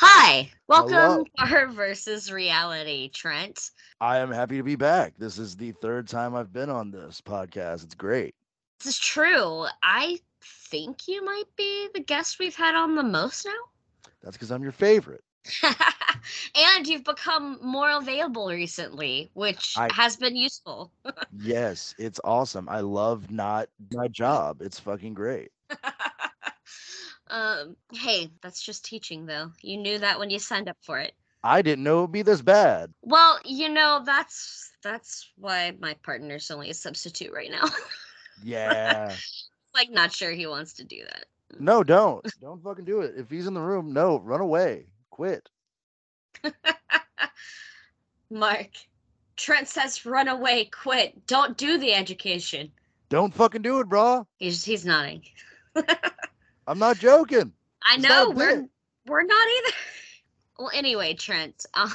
Hi, welcome Hello. to Horror versus Reality, Trent. I am happy to be back. This is the third time I've been on this podcast. It's great. This is true. I think you might be the guest we've had on the most now. That's because I'm your favorite. and you've become more available recently, which I- has been useful. Yes, it's awesome. I love not my job. It's fucking great. Um, hey, that's just teaching, though. You knew that when you signed up for it. I didn't know it'd be this bad. Well, you know, that's that's why my partner's only a substitute right now. Yeah. like, not sure he wants to do that. no, don't. Don't fucking do it. If he's in the room, no, run away. Quit. Mark, Trent says run away, quit. Don't do the education. Don't fucking do it, bro. He's he's nodding. I'm not joking. I It's know we're we're not either. Well, anyway, Trent, um,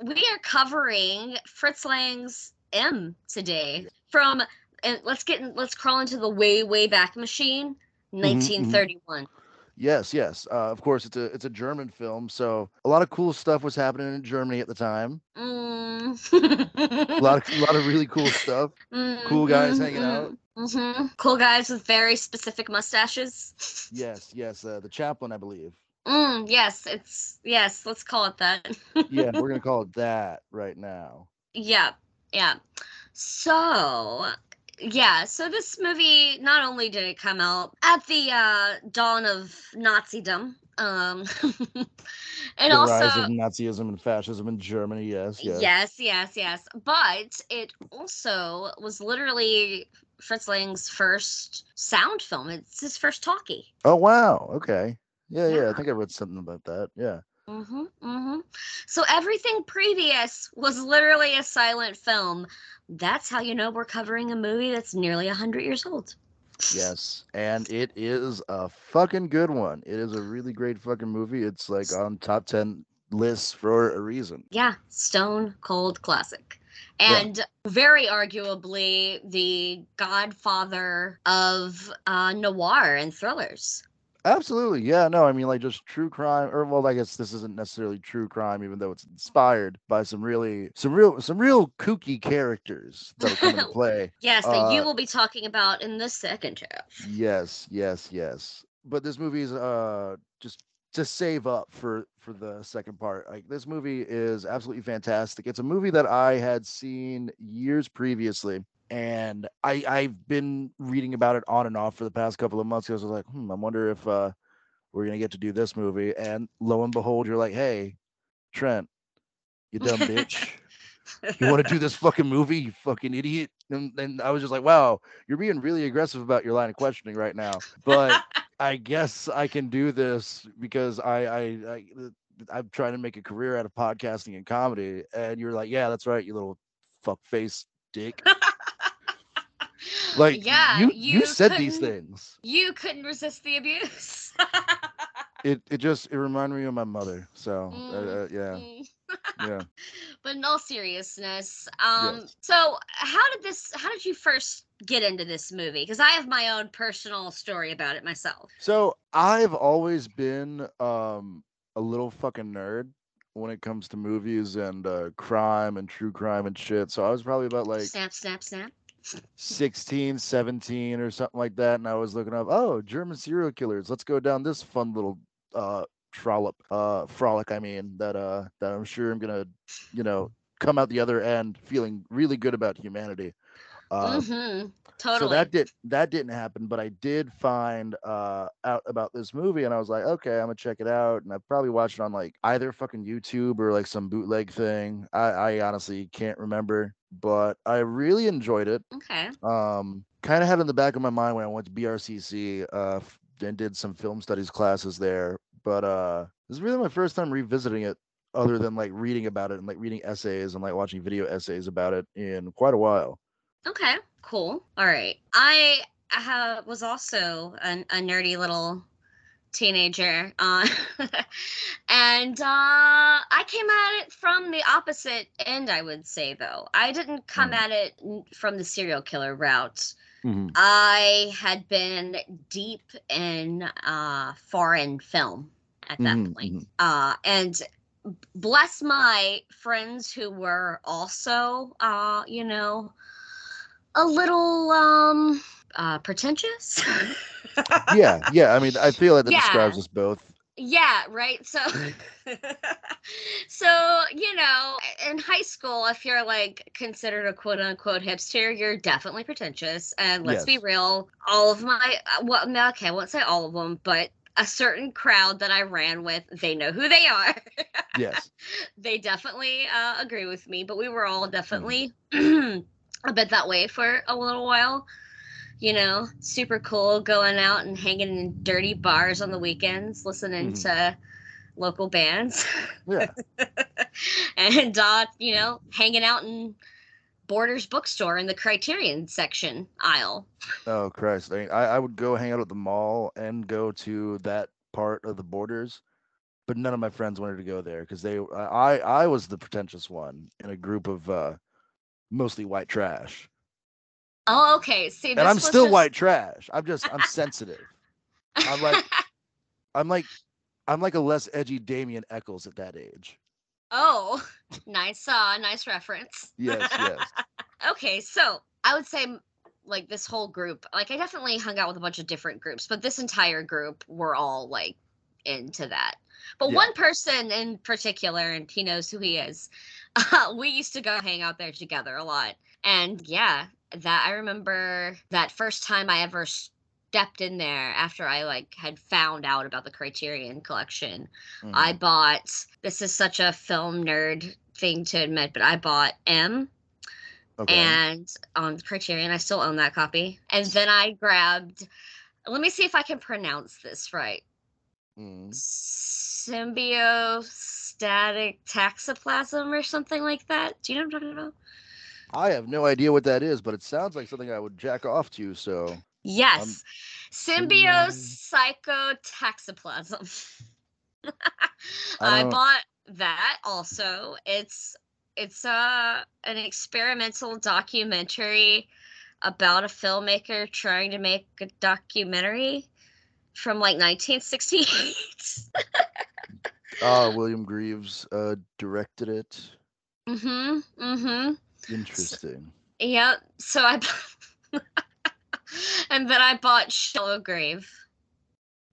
we are covering Fritz Lang's M today from and let's get in, let's crawl into the way way back machine, mhm. 1931. Yes, yes. Uh, of course, it's a it's a German film, so a lot of cool stuff was happening in Germany at the time. Mm. A lot of a lot of really cool stuff. Cool guys hanging out. Hmm Cool guys with very specific mustaches. Yes, yes. Uh, the Chaplin, I believe. Mm, yes, it's yes. Let's call it that. Yeah, we're gonna call it that right now. yeah, yeah. So, yeah. So this movie not only did it come out at the uh, dawn of Nazism, um, and the also rise of Nazism and fascism in Germany. Yes, yes. yes, yes, yes. But it also was literally Fritz Lang's first sound film. It's his first talkie. Oh wow. Okay. Yeah, yeah. Yeah. I think I read something about that. Yeah. Mm-hmm. Mm-hmm. So everything previous was literally a silent film. That's how you know we're covering a movie that's nearly hundred years old. Yes. And it is a fucking good one. It is a really great fucking movie. It's like on top ten lists for a reason. Yeah, stone cold classic. Yeah. And very arguably the godfather of uh, noir and thrillers. Absolutely. Yeah, no, I mean like just true crime or well, I guess this isn't necessarily true crime, even though it's inspired by some really some real some real kooky characters that come into play. Yes, that you Uh, will be talking about in the second half. Yes, yes, yes. But this movie is uh just to save up for for the second part. Like this movie is absolutely fantastic. It's a movie that I had seen years previously and I I've been reading about it on and off for the past couple of months because I was like, "Hmm, I wonder if uh we're going to get to do this movie." And lo and behold, you're like, "Hey, Trent, you dumb bitch." You want to do this fucking movie, you fucking idiot. And, and I was just like, wow, you're being really aggressive about your line of questioning right now. But I guess I can do this because I, I, I, I'm trying to make a career out of podcasting and comedy. And you're like, yeah, that's right, you little fuck face dick. Like, yeah, you, you, said these things. You couldn't resist the abuse. It, it just, it reminded me of my mother. So, uh, uh, yeah, Mm. yeah. but in all seriousness, um, Yes. so how did this? How did you first get into this movie? Because I have my own personal story about it myself. So I've always been um a little fucking nerd when it comes to movies and uh crime and true crime and shit. So I was probably about like snap, snap, snap. 16, 17 or something like that and I was looking up, "Oh, German serial killers. Let's go down this fun little uh trollop uh frolic I mean that uh that I'm sure I'm to, you know, come out the other end feeling really good about humanity." Uh, hmm totally. So that did that didn't happen, but I did find uh out about this movie and I was like, okay, I'm gonna check it out. And I probably watched it on like either fucking YouTube or like some bootleg thing. I, I honestly can't remember, but I really enjoyed it. okay. Um kind of had in the back of my mind when I went to BRCC uh and did some film studies classes there. But uh this is really my first time revisiting it other than like reading about it and like reading essays and like watching video essays about it in quite a while. Okay, cool. All right. I uh, was also an, a nerdy little teenager. Uh, and uh, I came at it from the opposite end, I would say, though. I didn't come Mm. at it from the serial killer route. Mhm. I had been deep in uh, foreign film at that Mhm, point. mhm. Uh, and bless my friends who were also, uh, you know, a little um, uh, pretentious. yeah, yeah. I mean, I feel like that describes us both. Yeah, right. So, so you know, in high school, if you're like considered a quote unquote hipster, you're definitely pretentious. And let's be real, all of my uh, well, no, okay, I won't say all of them, but a certain crowd that I ran with, they know who they are. Yes. they definitely uh, agree with me, but we were all definitely Mm. a bit that way for a little while. You know, super cool going out and hanging in dirty bars on the weekends, listening Mhm. to local bands, Yeah. and uh, you know, hanging out in Borders bookstore in the Criterion section aisle. Oh Christ! I, mean, I I would go hang out at the mall and go to that part of the borders, but none of my friends wanted to go there because they I I was the pretentious one in a group of uh mostly white trash, Oh, okay. See, and I'm still just- white trash. I'm just I'm sensitive. I'm like I'm like I'm like a less edgy Damien Echols at that age. oh, nice, uh, nice reference. Yes, yes. okay, so I would say like this whole group, like I definitely hung out with a bunch of different groups, but this entire group were all like into that. But Yeah. one person in particular, and he knows who he is. Uh, we used to go hang out there together a lot, and yeah, that I remember that first time I ever stepped in there after I like had found out about the Criterion collection. I Mhm. bought this is such a film nerd thing to admit, but I bought M okay. and on Criterion, I still own that copy. And then I grabbed let me see if I can pronounce this right. Mm. Symbiostatic taxoplasm or something like that. Do you know what I'm talking about? I have no idea what that is, but it sounds like something I would jack off to. So Yes. Symbio- Symbiocytotaxoplasm. I I bought that also. It's it's uh an experimental documentary about a filmmaker trying to make a documentary from like 1968. uh, William Greaves uh, directed it. mhm. Mhm. Interesting. Yep. So I And then I bought Shallow Grave,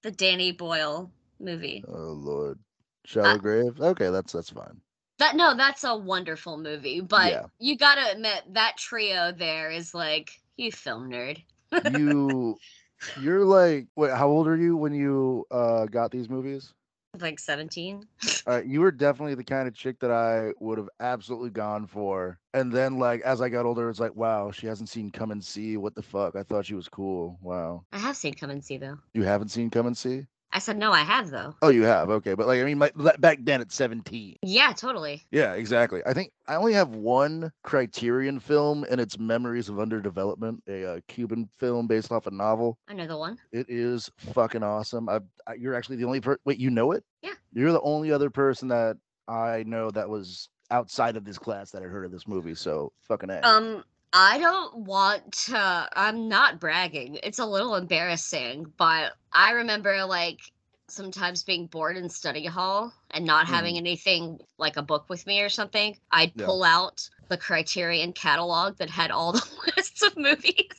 the Danny Boyle movie. Oh Lord, Shallow Uh, Grave. Okay, that's that's fine. That no, that's a wonderful movie, but Yeah. you gotta admit that trio there is like you film nerd. You, you're like, wait, how old are you when you uh got these movies? Like 17. Uh, you were definitely the kind of chick that I would have absolutely gone for. And then, like, as I got older, it's like, wow, she hasn't seen Come and See. What the fuck? I thought she was cool. Wow. I have seen Come and See though. You haven't seen Come and See? I said no, I have though. Oh, you have. Okay, but like, I mean, like back then at 17. Yeah, totally. Yeah, exactly. I think I only have one Criterion film, and it's Memories of Underdevelopment, a uh, Cuban film based off a novel. I know the one. It is fucking awesome. I, I you're actually the only per. Wait, you know it? Yeah. You're the only other person that I know that was outside of this class that had heard of this movie. So fucking a. Um, I don't want to. I'm not bragging. It's a little embarrassing, but I remember like sometimes being bored in study hall and not having mm. anything like a book with me or something. I'd Yeah. pull out the Criterion catalog that had all the lists of movies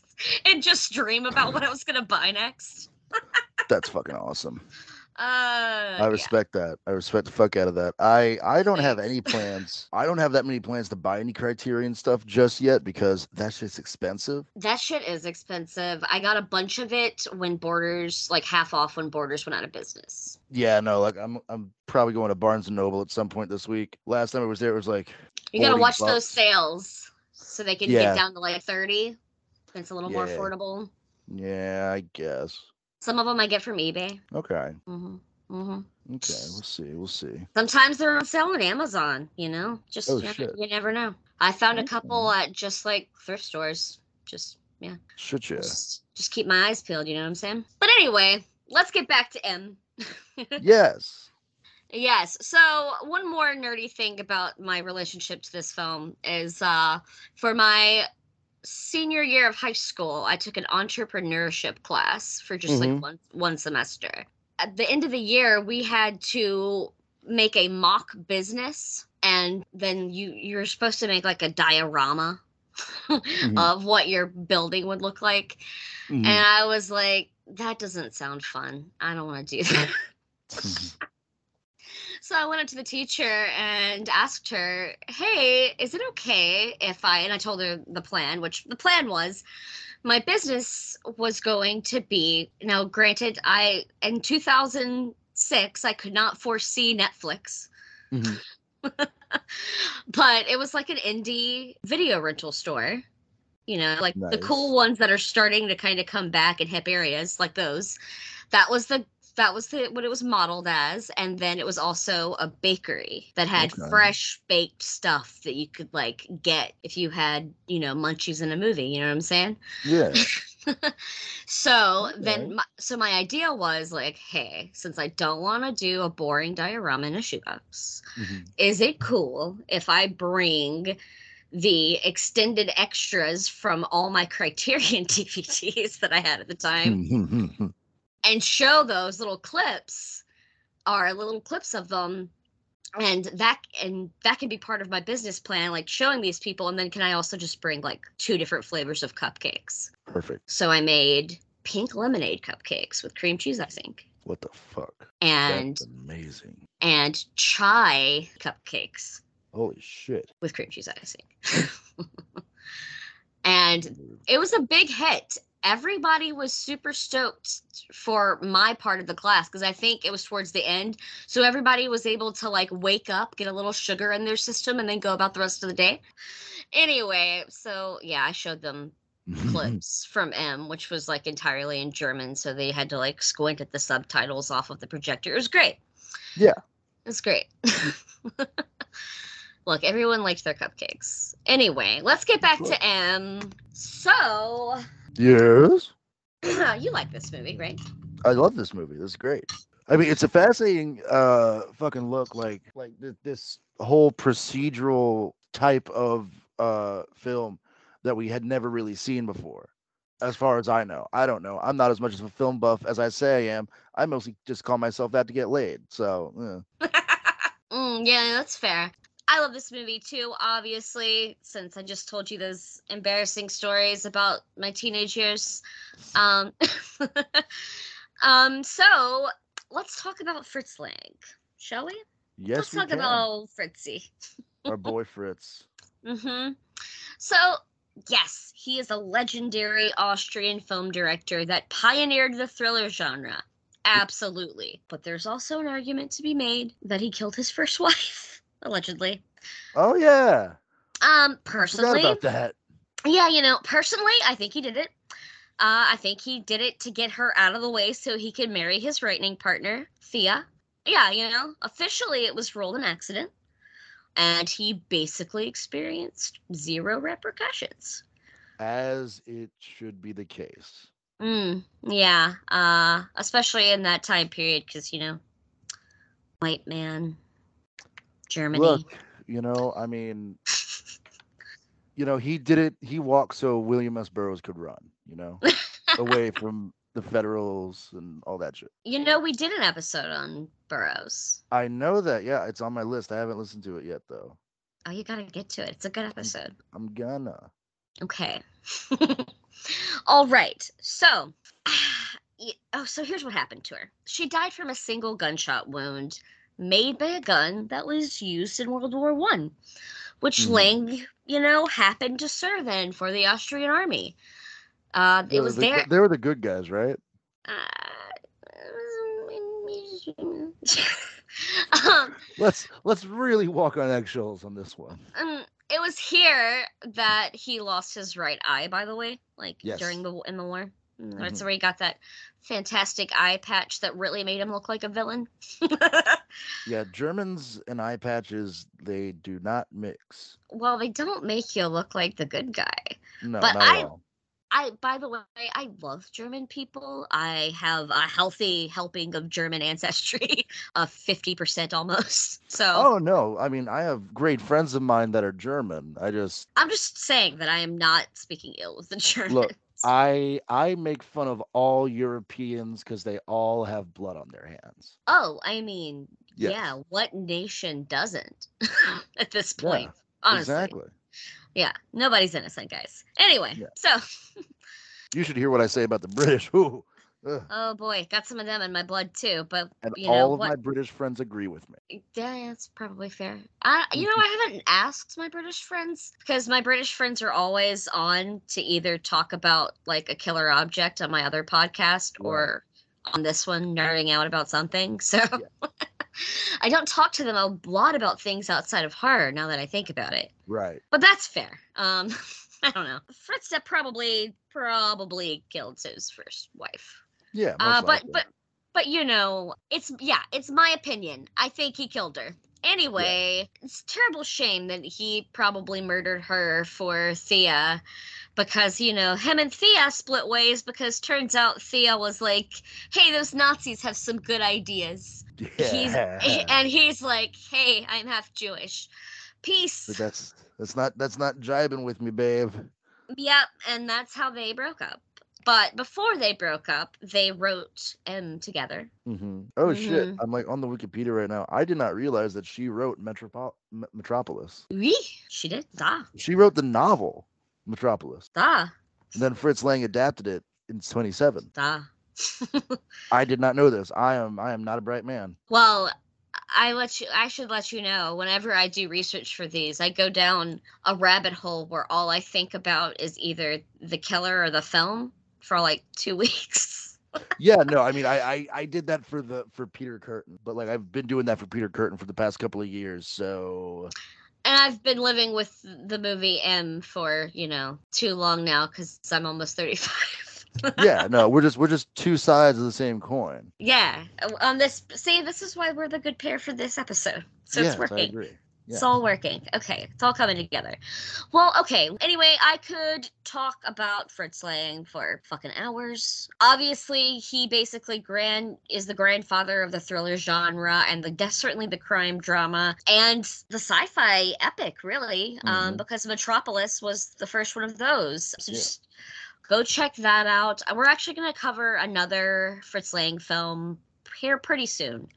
and just dream about what I was gonna buy next. That's fucking awesome. Uh, I respect that. I respect the fuck out of that. I I don't have any plans. I don't have that many plans to buy any Criterion stuff just yet because that's just expensive. That shit is expensive. I got a bunch of it when Borders, like half off when Borders went out of business. Yeah, no, like I'm I'm probably going to Barnes and Noble at some point this week. Last time I was there, it was like You gotta 40 watch those sales so they can Yeah. get down to like 30. It's a little more affordable. Yeah, I guess. Some of them I get from eBay. Okay. hmm hmm Okay, we'll see. We'll see. Sometimes they're on sale on Amazon, you know? Just Oh, you, never, you never know. I found a couple at just like thrift stores. Just yeah. Should you? Just, just keep my eyes peeled, you know what I'm saying? But anyway, let's get back to M. yes. yes. So one more nerdy thing about my relationship to this film is uh for my senior year of high school, I took an entrepreneurship class for just Mhm. like one one semester. At the end of the year, we had to make a mock business and then you you're supposed to make like a diorama Mhm. of what your building would look like. Mhm. And I was like, that doesn't sound fun. I don't want to do that. So I went up to the teacher and asked her, "Hey, is it okay if I?" And I told her the plan, which the plan was, my business was going to be. Now, granted, I in 2006 I could not foresee Netflix, Mhm. but it was like an indie video rental store. You know, like the cool ones that are starting to kind of come back in hip areas, like those. That was the that was the what it was modeled as, and then it was also a bakery that had Okay. fresh baked stuff that you could like get if you had you know munchies in a movie. You know what I'm saying? Yeah. so Okay. then, my, so my idea was like, hey, since I don't want to do a boring diorama in a shoebox, Mhm. is it cool if I bring the extended extras from all my Criterion DVDs that I had at the time. and show those little clips or little clips of them? And that and that can be part of my business plan, like showing these people, and then can I also just bring like two different flavors of cupcakes? Perfect. So I made pink lemonade cupcakes with cream cheese icing What the fuck? and That's amazing. and chai cupcakes Holy shit. with cream cheese icing. and it was a big hit. Everybody was super stoked for my part of the class because I think it was towards the end. So everybody was able to like wake up, get a little sugar in their system, and then go about the rest of the day. Anyway, so yeah, I showed them clips from M, which was like entirely in German, so they had to like squint at the subtitles off of the projector. It was great. Yeah. It was great. Look, everyone liked their cupcakes. Anyway, let's get back to M. So, yes. you like this movie, right? I love this movie. This is great. I mean, it's a fascinating uh fucking look like like th- this whole procedural type of uh film that we had never really seen before. As far as I know. I don't know. I'm not as much of a film buff as I say I am. I mostly just call myself that to get laid. So, eh. mm, yeah, that's fair. I love this movie too, obviously, since I just told you those embarrassing stories about my teenage years. Um, um, so let's talk about Fritz Lang, shall we? yes, let's we talk can. about old Fritzy. our boy Fritz. Mm-hmm. So, yes, he is a legendary Austrian film director that pioneered the thriller genre. Absolutely. But there's also an argument to be made that he killed his first wife, allegedly. Oh yeah. Um, personally, about that. yeah, you know, personally, I think he did it. Uh, I think he did it to get her out of the way so he could marry his writing partner, Thea. Yeah, you know, officially it was ruled an accident, and he basically experienced zero repercussions. As it should be the case. Mm, yeah, uh, especially in that time period, because you know, white man, Germany. Look, you know, I mean, you know, he did it. He walked so William S. Burroughs could run. You know, away from the Federals and all that shit. you know, we did an episode on Burroughs. I know that. Yeah, it's on my list. I haven't listened to it yet, though. Oh, you gotta get to it. It's a good episode. I'm gonna. Okay. All right. So, oh, so here's what happened to her. She died from a single gunshot wound made by a gun that was used in World War One, which Mhm. Lang, you know, happened to serve in for the Austrian army. Uh, it was the, there. They were the good guys, right? Uh, um, Let's let's really walk on eggshells on this one. um, it was here that he lost his right eye. By the way, like Yes. during the in the war, Mm, that's where he got that fantastic eye patch that really made him look like a villain. Yeah, Germans and eye patches they do not mix. well, they don't make you look like the good guy. No, But not I- at all. I, by the way, I love German people. I have a healthy helping of German ancestry, of fifty percent almost. So Oh no, I mean I have great friends of mine that are German. I just I'm just saying that I am not speaking ill of the Germans. I I make fun of all Europeans because they all have blood on their hands. oh, I mean, Yes. yeah, what nation doesn't at this Yeah, point? honestly, Exactly. yeah, nobody's innocent, guys. Anyway, Yeah. so You should hear what I say about the British. Ooh. Ugh. oh boy, got some of them in my blood too. But And you know all of what? my British friends agree with me. Yeah, that's probably fair. I, you know. I haven't asked my British friends because my British friends are always on to either talk about like a killer object on my other podcast Right. or on this one, nerding out about something. So I don't talk to them a lot about things outside of horror now that I think about it. Right. But that's fair. Um, I don't know. Fritz probably probably killed his first wife. Yeah. Uh, but likely. but but you know, it's yeah, it's my opinion. I think he killed her. Anyway, it's a terrible shame that he probably murdered her for Thea because you know him and Thea split ways because turns out Thea was like, "Hey, those Nazis have some good ideas." He's yeah. and he's like, "Hey, I'm half Jewish." Peace. But that's that's not that's not jibing with me, babe. Yep, and that's how they broke up. But before they broke up, they wrote M together. hmm Oh shit! Mhm. I'm like on the Wikipedia right now. I did not realize that she wrote Metropol- M- Metropolis. Oui, she did. Da, She wrote the novel Metropolis, da, and then Fritz Lang adapted it in 27. da. I did not know this. I am I am not a bright man. well, I let you. I should let you know. Whenever I do research for these, I go down a rabbit hole where all I think about is either the killer or the film for like two weeks. Yeah, no, I mean I, I I did that for the for Peter Kurten, but like I've been doing that for Peter Kurten for the past couple of years. So And I've been living with the movie M for you know too long now because I'm almost thirty-five. yeah, no, we're just we're just two sides of the same coin. Yeah. On this, see, this is why we're the good pair for this episode. So yes, it's I working. It's all working. Okay, it's all coming together. Well, okay. Anyway, I could talk about Fritz Lang for fucking hours. Obviously, he basically grand is the grandfather of the thriller genre and the certainly the crime drama and the sci-fi epic, really. Um, Mhm. because Metropolis was the first one of those. So Yeah. just go check that out. We're actually going to cover another Fritz Lang film here pretty soon.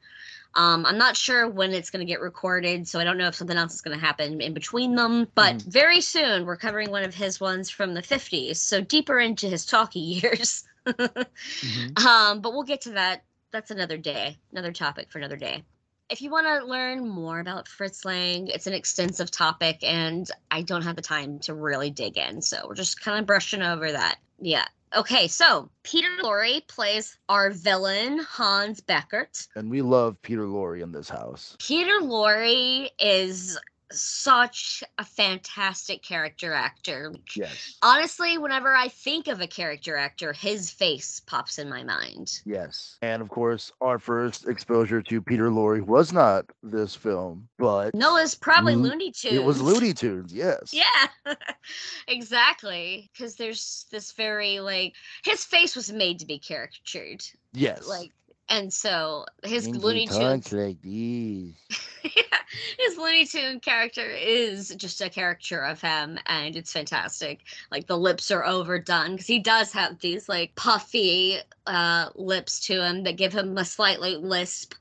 Um, I'm not sure when it's going to get recorded, so I don't know if something else is going to happen in between them. But Mhm. very soon, we're covering one of his ones from the 50s, so deeper into his talky years. Mhm. um, but we'll get to that. That's another day, another topic for another day. If you want to learn more about Fritz Lang, it's an extensive topic, and I don't have the time to really dig in, so we're just kind of brushing over that. Yeah. Okay, so Peter Lorre plays our villain, Hans Beckert. And we love Peter Lorre in this house. Peter Lorre is such a fantastic character actor. Yes. Honestly, whenever I think of a character actor, his face pops in my mind. Yes. And of course, our first exposure to Peter Lorre was not this film, but No, it's probably Lo- Looney Tunes. it was Looney Tunes. Yes. Yeah, exactly. Because there's this very like his face was made to be caricatured, Yes. like, and so his he Looney Tunes, like these. yeah, his Looney Tune character is just a caricature of him, and it's fantastic. Like the lips are overdone because he does have these like puffy uh, lips to him that give him a slightly lisp,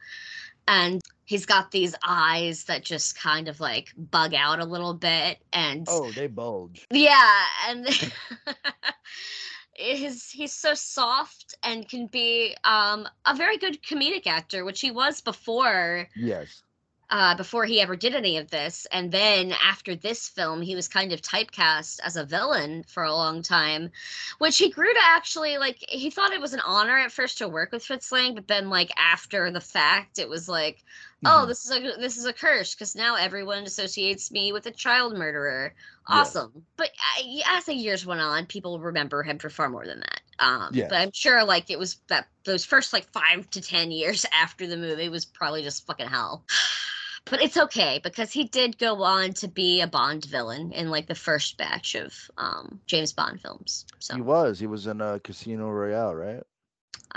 and he's got these eyes that just kind of like bug out a little bit, and Oh, they bulge. yeah, and He's he's so soft and can be um a very good comedic actor, which he was before Yes. uh, before he ever did any of this. And then after this film, he was kind of typecast as a villain for a long time, which he grew to actually like. He thought it was an honor at first to work with Fritz Lang, but then like after the fact, it was like, oh, Mhm. this is a this is a curse because now everyone associates me with a child murderer. Yeah. Awesome, but I, as the years went on, people remember him for far more than that. Um, Yes. but I'm sure like it was that those first like five to ten years after the movie was probably just fucking hell. But it's okay because he did go on to be a Bond villain in like the first batch of um, James Bond films. So He was. He was in uh, Casino Royale, right?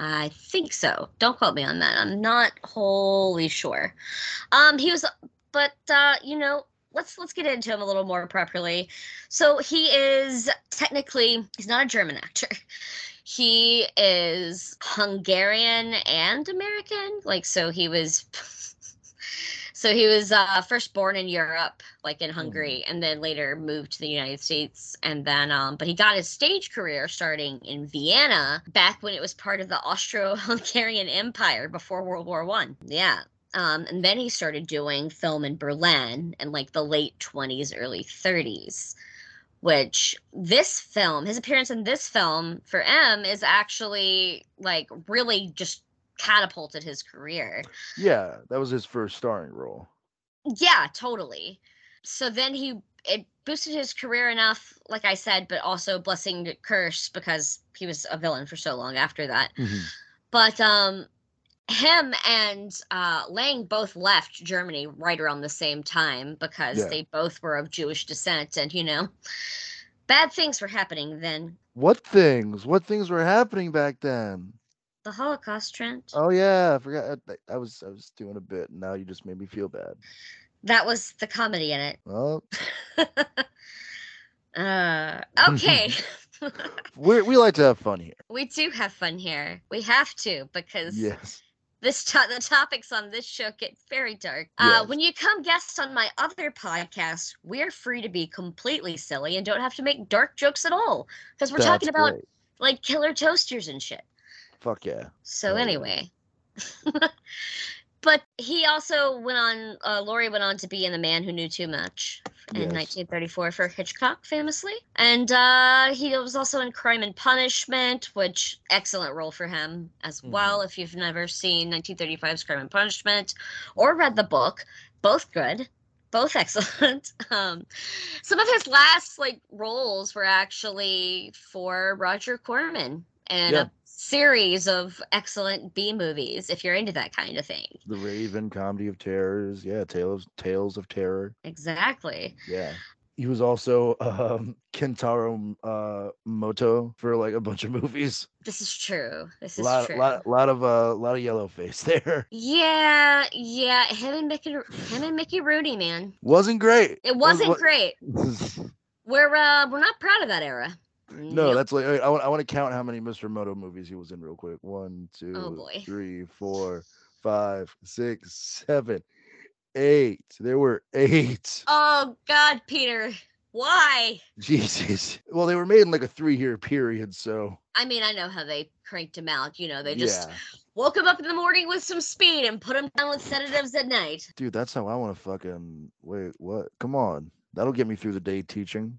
I think so. Don't quote me on that. I'm not wholly sure. Um, he was, but uh, you know, let's let's get into him a little more properly. So he is technically he's not a German actor. He is Hungarian and American. Like so, he was. So he was uh, first born in Europe, like in Hungary, and then later moved to the United States. And then, um, but he got his stage career starting in Vienna back when it was part of the Austro-Hungarian Empire before World War One. Yeah. Um, and then he started doing film in Berlin in like the late 20s, early 30s. Which this film, his appearance in this film for M is actually like really just catapulted his career. Yeah, that was his first starring role. Yeah, totally. So then he it boosted his career enough, like I said, but also blessing curse because he was a villain for so long after that. Mhm. But um him and uh Lang both left Germany right around the same time because Yeah. they both were of Jewish descent and you know bad things were happening then. What things? What things were happening back then? The Holocaust Trent. Oh yeah, I forgot. I, I was I was doing a bit, and now you just made me feel bad. That was the comedy in it. Well, uh okay. we we like to have fun here. We do have fun here. We have to because Yes. this to- the topics on this show get very dark. Uh, Yes. when you come guest on my other podcast, we're free to be completely silly and don't have to make dark jokes at all because we're talking about great. like killer toasters and shit. Fuck yeah. So yeah. anyway. but he also went on uh, Lorre went on to be in The Man Who Knew Too Much in Yes. 1934 for Hitchcock famously. And uh, he was also in Crime and Punishment, which excellent role for him as Mhm. well if you've never seen 1935's Crime and Punishment or read the book, both good. Both excellent. Um, some of his last like roles were actually for Roger Corman and Yeah. a series of excellent B movies if you're into that kind of thing. The Raven, Comedy of Terrors. Yeah, Tales Tales of Terror. Exactly. Yeah. He was also um, Kentaro uh, Moto for like a bunch of movies. This is true. This is lot, true. lot, lot of uh, lot of yellow face there. Yeah, yeah. Him and Mickey, him and Mickey Rooney, man. Wasn't great. It Was- wasn't wa- great. We're uh, we're not proud of that era. No, Nope. that's like I, want. I want to count how many Mr. Moto movies he was in real quick. One, oh, two, Oh, three, four, five, six, seven, eight. There were eight. Oh God, Peter, why? Jesus. Well, they were made in like a three-year period, so I mean, I know how they cranked him out. You know, they just yeah, woke him up in the morning with some speed and put him down with sedatives at night. dude, that's how I want to fucking wait. What? Come on, that'll get me through the day teaching.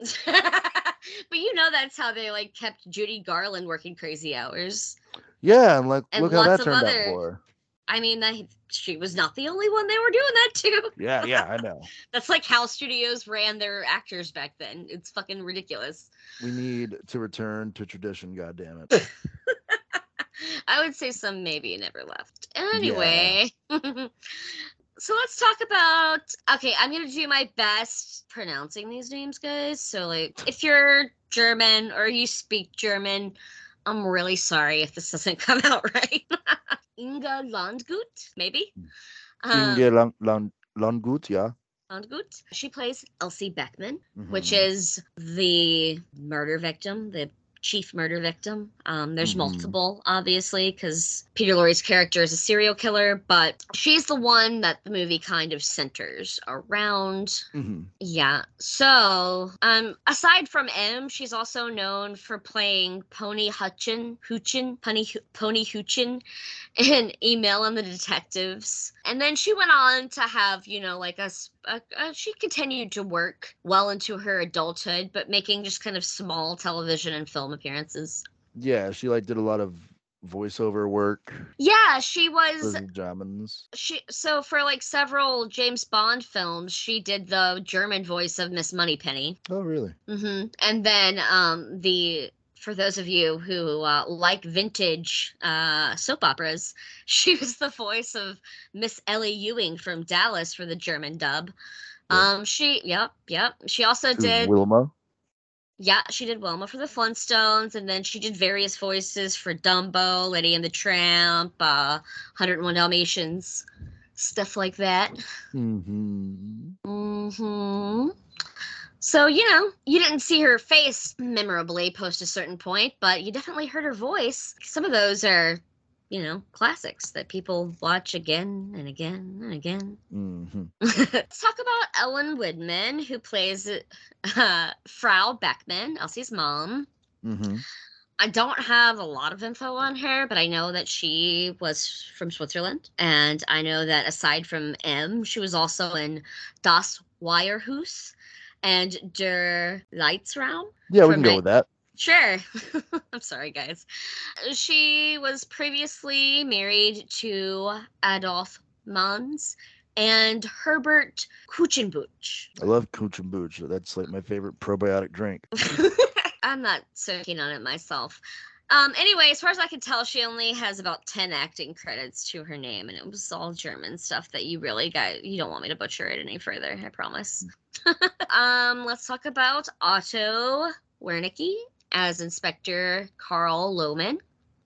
but you know that's how they like kept Judy Garland working crazy hours. Yeah, and like And look how that turned other- out for her. I mean, that she was not the only one they were doing that to. Yeah, yeah, I know. That's like how studios ran their actors back then. It's fucking ridiculous. We need to return to tradition. God damn it. I would say some maybe never left. Anyway, so let's talk about. Okay, I'm gonna do my best pronouncing these names, guys. So, like, if you're German or you speak German, I'm really sorry if this doesn't come out right. Inga Landgut, maybe. Um, Inge Lang, Lang, Langgut, yeah. Landgut. She plays Elsie Beckman. which Mhm. is the murder victim, the chief murder victim. Um, there's Mhm. multiple, obviously, because Peter Lorre's character is a serial killer, but she's the one that the movie kind of centers around. hmm Yeah. So, um, aside from M, she's also known for playing Pony Hutchin, Hoochin, Pony, Pony Hoochin, in Emil and the Detectives. And then she went on to have, you know, like a, a- a- she continued to work well into her adulthood, but making just kind of small television and film appearances. Yeah, she like did a lot of voiceover work Yeah, she was Germans. she so for like several James Bond films, she did the German voice of Miss Moneypenny. Oh, really? hmm And then um, the for those of you who uh, like vintage uh, soap operas, she was the voice of Miss Ellie Ewing from Dallas for the German dub. Yep. Um, she, yep, yep. She also did, Wilma. yeah, she did Wilma for the Flintstones, and then she did various voices for Dumbo, Lady and the Tramp, uh, 101 Dalmatians, stuff like that. Mm-hmm. hmm So, you know, you didn't see her face memorably post a certain point, but you definitely heard her voice. Some of those are, you know, classics that people watch again and again and again. hmm Let's talk about Ellen Widman, who plays uh, Frau Beckman, Elsie's mom. hmm I don't have a lot of info on her, but I know that she was from Switzerland. And I know that aside from M, she was also in Das Weierhaus and Der Leitzraum. Yeah, we can go it. with that. Sure. I'm sorry, guys. She was previously married to Adolf Mans and Herbert Kuchenbuch. I love kombucha. That's like my favorite probiotic drink. I'm not so keen on it myself. Um, anyway, as far as I could tell, she only has about 10 acting credits to her name, and it was all German stuff that you really got. You don't want me to butcher it any further, I promise. um, let's talk about Otto Wernicke as Inspector Carl Lohman.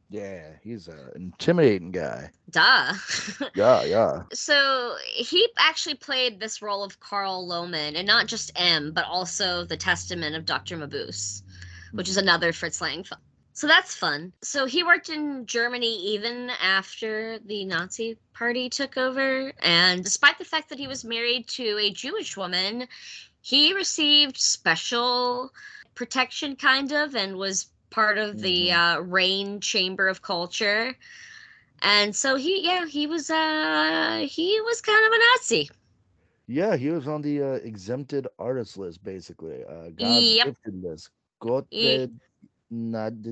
Yeah, he's an intimidating guy. Duh. Yeah, yeah. so he actually played this role of Carl Lohman, and not just M, but also the Testament of Dr. Mabuse, which is another Fritz Lang film. So that's fun. So he worked in Germany even after the Nazi party took over, and despite the fact that he was married to a Jewish woman, he received special protection, kind of, and was part of the uh, Rain Chamber of Culture. And so he, yeah, he was, uh, he was kind of a Nazi. Yeah, he was on the uh, exempted artist list, basically. Uh, God's Yep. gifted list. Gotted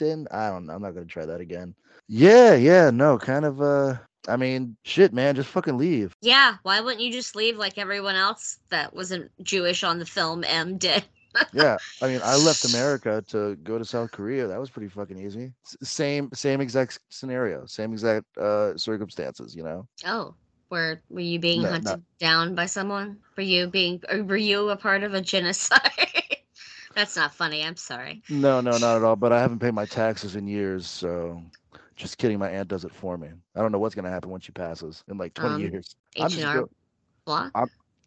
Nadinten. I don't know. I'm not gonna try that again. Yeah, yeah, no, kind of. Uh, I mean, shit, man, just fucking leave. Yeah, why wouldn't you just leave like everyone else that wasn't Jewish on the film M did? Yeah, I mean, I left America to go to South Korea. That was pretty fucking easy. S- same, same exact scenario, same exact uh circumstances. You know. Oh, were were you being No, hunted not- down by someone? Were you being? Were you a part of a genocide? That's not funny. I'm sorry. No, no, not at all. But I haven't paid my taxes in years, so just kidding. My aunt does it for me. I don't know what's gonna happen when she passes in like 20 Um, years. H I'm and just, R block.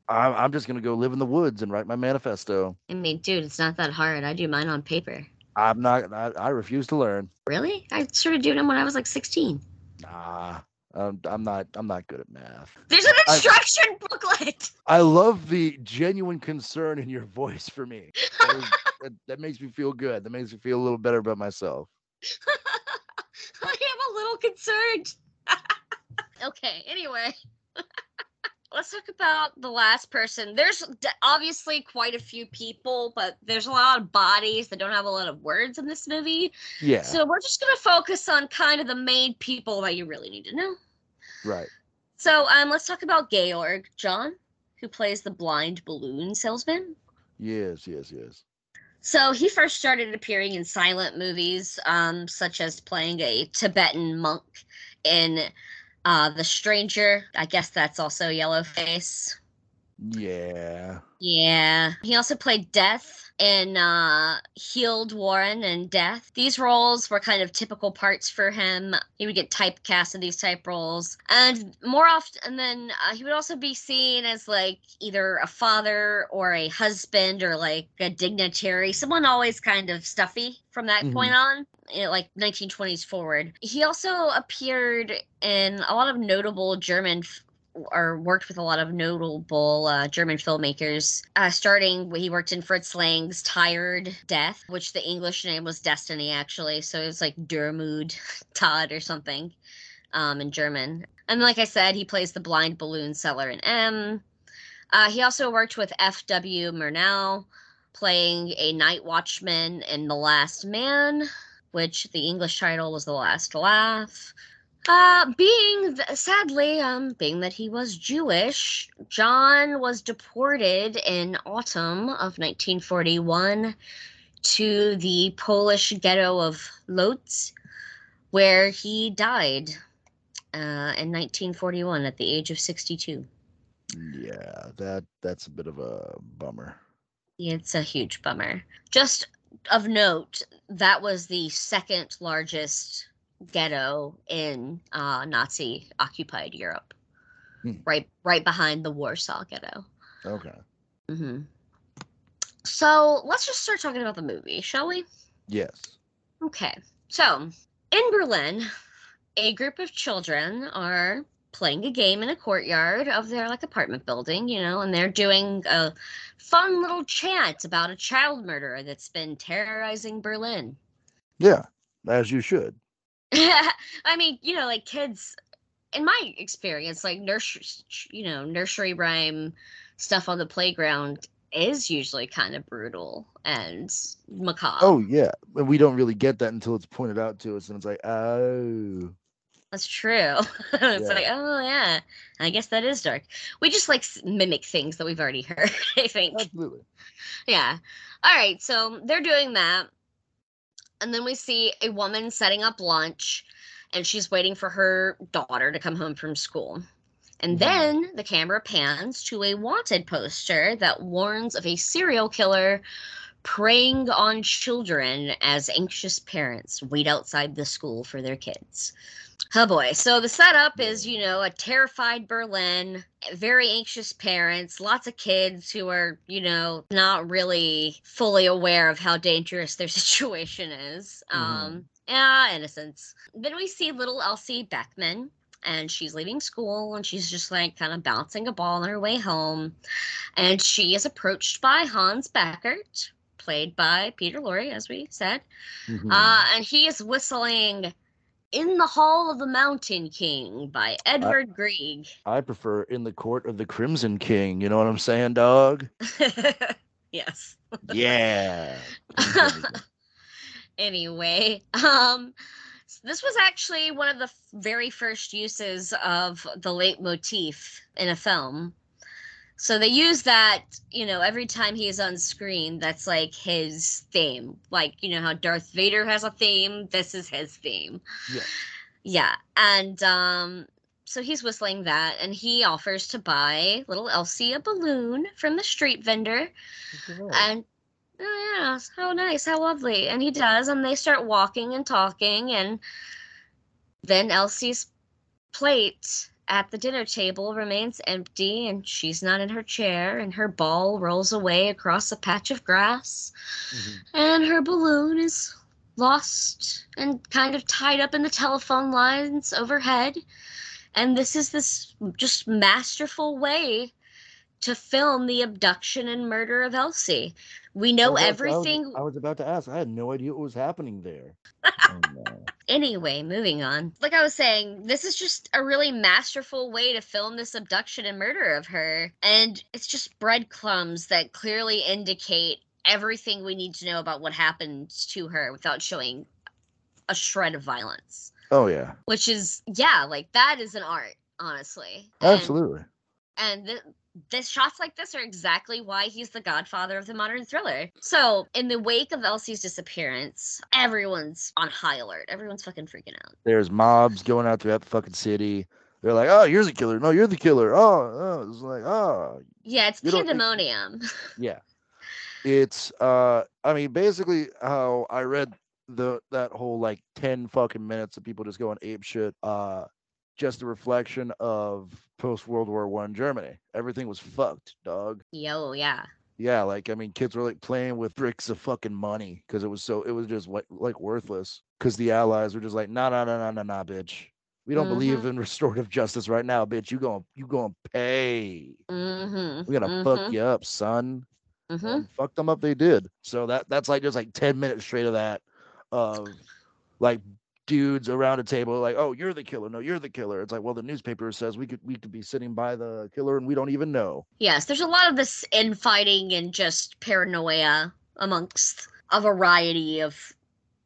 I'm, I'm just gonna go live in the woods and write my manifesto. I mean, dude, it's not that hard. I do mine on paper. I'm not. I, I refuse to learn. Really? I started doing them when I was like 16. Nah, I'm, I'm not. I'm not good at math. There's an I- instruction booklet. I love the genuine concern in your voice for me. That, that makes me feel good. That makes me feel a little better about myself. I am a little concerned. okay, anyway. Let's talk about the last person. There's obviously quite a few people, but there's a lot of bodies that don't have a lot of words in this movie. Yeah. So we're just going to focus on kind of the main people that you really need to know. Right. So um, let's talk about Georg John, who plays the blind balloon salesman. Yes. Yes. Yes. So he first started appearing in silent movies, um, such as playing a Tibetan monk in uh, The Stranger. I guess that's also Yellowface. Yeah. Yeah. He also played Death in uh, Hilde Warren and Death. These roles were kind of typical parts for him. He would get typecast in these type roles. And more often, and then uh, he would also be seen as like either a father or a husband or like a dignitary, someone always kind of stuffy from that Mhm. point on. you know, like 1920s forward. He also appeared in a lot of notable German f- or worked with a lot of notable uh, German filmmakers. Uh, starting, he worked in Fritz Lang's Tired Death, which the English name was Destiny, actually. So it was like Dermud Todd or something um, in German. And like I said, he plays the blind balloon seller in M. Uh, he also worked with F.W. Murnau, playing a night watchman in The Last Man, which the English title was The Last Laugh. Uh, being th- sadly, um, being that he was Jewish, John was deported in autumn of 1941 to the Polish ghetto of Lodz, where he died uh, in 1941 at the age of 62. Yeah, that that's a bit of a bummer. It's a huge bummer. Just of note, that was the second largest ghetto in uh, Nazi occupied Europe, Hmm. right right behind the Warsaw Ghetto. Okay. hmm So let's just start talking about the movie, shall we? Yes. Okay. So in Berlin, a group of children are playing a game in a courtyard of their like apartment building, you know, and they're doing a fun little chant about a child murderer that's been terrorizing Berlin. Yeah, as you should. I mean, you know, like kids in my experience, like nursery, you know, nursery rhyme stuff on the playground is usually kind of brutal and macabre. Oh yeah, and we don't really get that until it's pointed out to us, and it's like, oh, That's true. it's like, oh yeah, I guess that is dark. We just like mimic things that we've already heard. I think. absolutely. Yeah. All right. So they're doing that, and then we see a woman setting up lunch, and she's waiting for her daughter to come home from school. And Mhm. then the camera pans to a wanted poster that warns of a serial killer preying on children as anxious parents wait outside the school for their kids. Oh boy. So the setup is, you know, a terrified Berlin, very anxious parents, lots of kids who are, you know, not really fully aware of how dangerous their situation is. Um, yeah, innocence. Then we see little Elsie Beckmann, and she's leaving school and she's just like kind of bouncing a ball on her way home. And she is approached by Hans Beckert, played by Peter Lorre, as we said. Mhm. Uh, and he is whistling In the Hall of the Mountain King by Edvard Grieg. I prefer in the court of the Crimson King. You know what I'm saying, dog? yes. Yeah. anyway, um this was actually one of the very first uses of the leitmotif in a film. So they use that, you know, every time he's on screen, that's like his theme. Like, you know how Darth Vader has a theme, this is his theme. Yeah. Yeah. And um so he's whistling that and he offers to buy little Elsie a balloon from the street vendor. And oh yeah, how nice, how lovely. And he does, and they start walking and talking, and then Elsie's plate at the dinner table remains empty, and she's not in her chair, and her ball rolls away across a patch of grass, Mhm. and her balloon is lost and kind of tied up in the telephone lines overhead. And this is this just masterful way to film the abduction and murder of Elsie. We know I was- I was- everything. I was, about to ask. I had no idea what was happening there. Oh, no. Anyway, moving on. Like I was saying, this is just a really masterful way to film this abduction and murder of her. And it's just breadcrumbs that clearly indicate everything we need to know about what happened to her without showing a shred of violence. Oh yeah, Which is, yeah, like that is an art, honestly. And- absolutely. and th- this shots like this are exactly why he's the godfather of the modern thriller. So, in the wake of Elsie's disappearance, everyone's on high alert. Everyone's fucking freaking out. There's mobs going out throughout the fucking city. They're like, oh, you're the killer. No, you're the killer. Oh, oh. it's like, oh, Yeah, it's don't think- pandemonium. yeah. It's uh, I mean, basically how I read the that whole like ten fucking minutes of people just going ape shit. Uh, just a reflection of post World War One Germany. Everything was fucked, dog. Yo, yeah. Yeah, like I mean, kids were like playing with bricks of fucking money because it was so it was just like worthless. Because the Allies were just like, nah, nah, nah, nah, nah, nah, bitch. We don't believe in restorative justice right now, bitch. You gonna you gonna pay? Mm-hmm. We're gonna fuck you up, son. Mm-hmm. Fuck them up, they did. So that that's like just like ten minutes straight of that, of like dudes around a table, like, oh, you're the killer. No, you're the killer. It's like, well, the newspaper says we could we could be sitting by the killer and we don't even know. Yes, there's a lot of this infighting and just paranoia amongst a variety of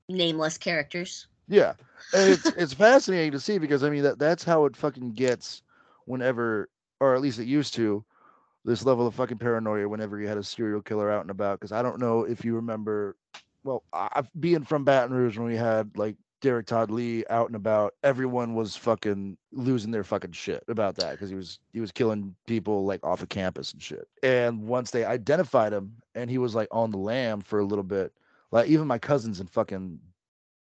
nameless characters. Yeah, it's it's fascinating to see because I mean that that's how it fucking gets whenever, or at least it used to, this level of fucking paranoia whenever you had a serial killer out and about. Because I don't know if you remember, well, I, being from Baton Rouge when we had like Derek Todd Lee out and about, everyone was fucking losing their fucking shit about that because he was he was killing people like off of campus and shit. And once they identified him and he was like on the lam for a little bit, like even my cousins in fucking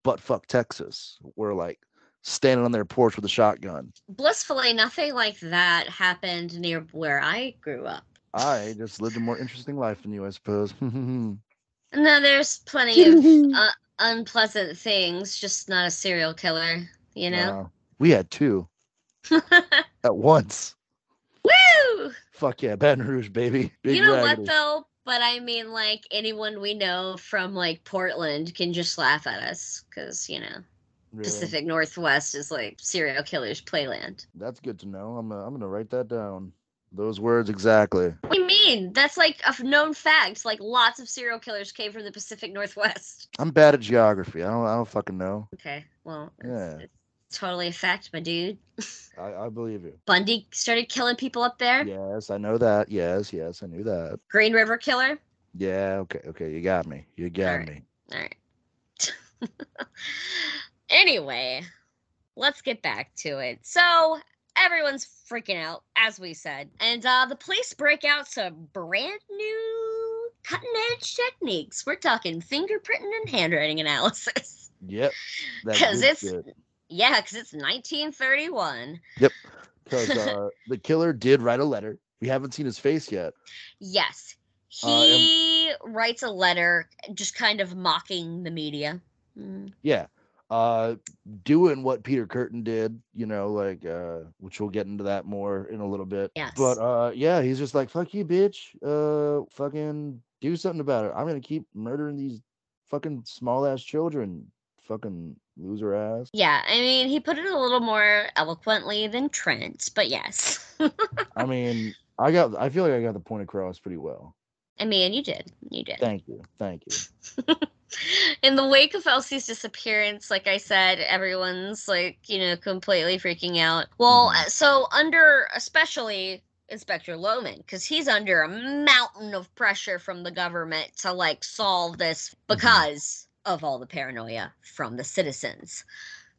butt fuck Texas were like standing on their porch with a shotgun. Blissfully, nothing like that happened near where I grew up. I just lived a more interesting life than you, I suppose. No, there's plenty of uh, unpleasant things, just not a serial killer, you know? Wow. we had two at once. Woo! Fuck yeah, Baton Rouge, baby. Big you know raggedy. what though? But I mean, like anyone we know from like Portland can just laugh at us because you know Really? Pacific Northwest is like serial killers' playland. That's good to know. I'm gonna, I'm gonna write that down. Those words exactly. What do you mean? That's like a known fact. Like lots of serial killers came from the Pacific Northwest. I'm bad at geography. I don't I don't fucking know. Okay, well, it's, Yeah. it's totally a fact, my dude. I, I believe you. Bundy started killing people up there. Yes, I know that. Yes, yes, I knew that. Green River Killer. Yeah, okay, okay. You got me. You got Alright. me. All right. anyway, let's get back to it. So everyone's freaking out, as we said, and uh, the police break out some brand new cutting edge techniques. We're talking fingerprinting and handwriting analysis. Yep. Because it's- shit. Yeah, because it's 1931. Yep. because uh, the killer did write a letter. We haven't seen his face yet. Yes, Uh, and- he writes a letter, just kind of mocking the media. Mm. Yeah, uh, doing what Peter Kurten did. You know, like uh, which we'll get into that more in a little bit. Yes. But uh, yeah, he's just like fuck you, bitch. Uh, fucking do something about it. I'm gonna keep murdering these fucking small ass children. Fucking loser ass. Yeah, I mean, he put it a little more eloquently than Trent, but yes. I mean, I got. I feel like I got the point across pretty well. I mean, you did. You did. Thank you. Thank you. In the wake of Elsie's disappearance, like I said, everyone's like, you know, completely freaking out. Well, Mhm. uh, so under especially Inspector Lohmann, because he's under a mountain of pressure from the government to like solve this because of all the paranoia from the citizens.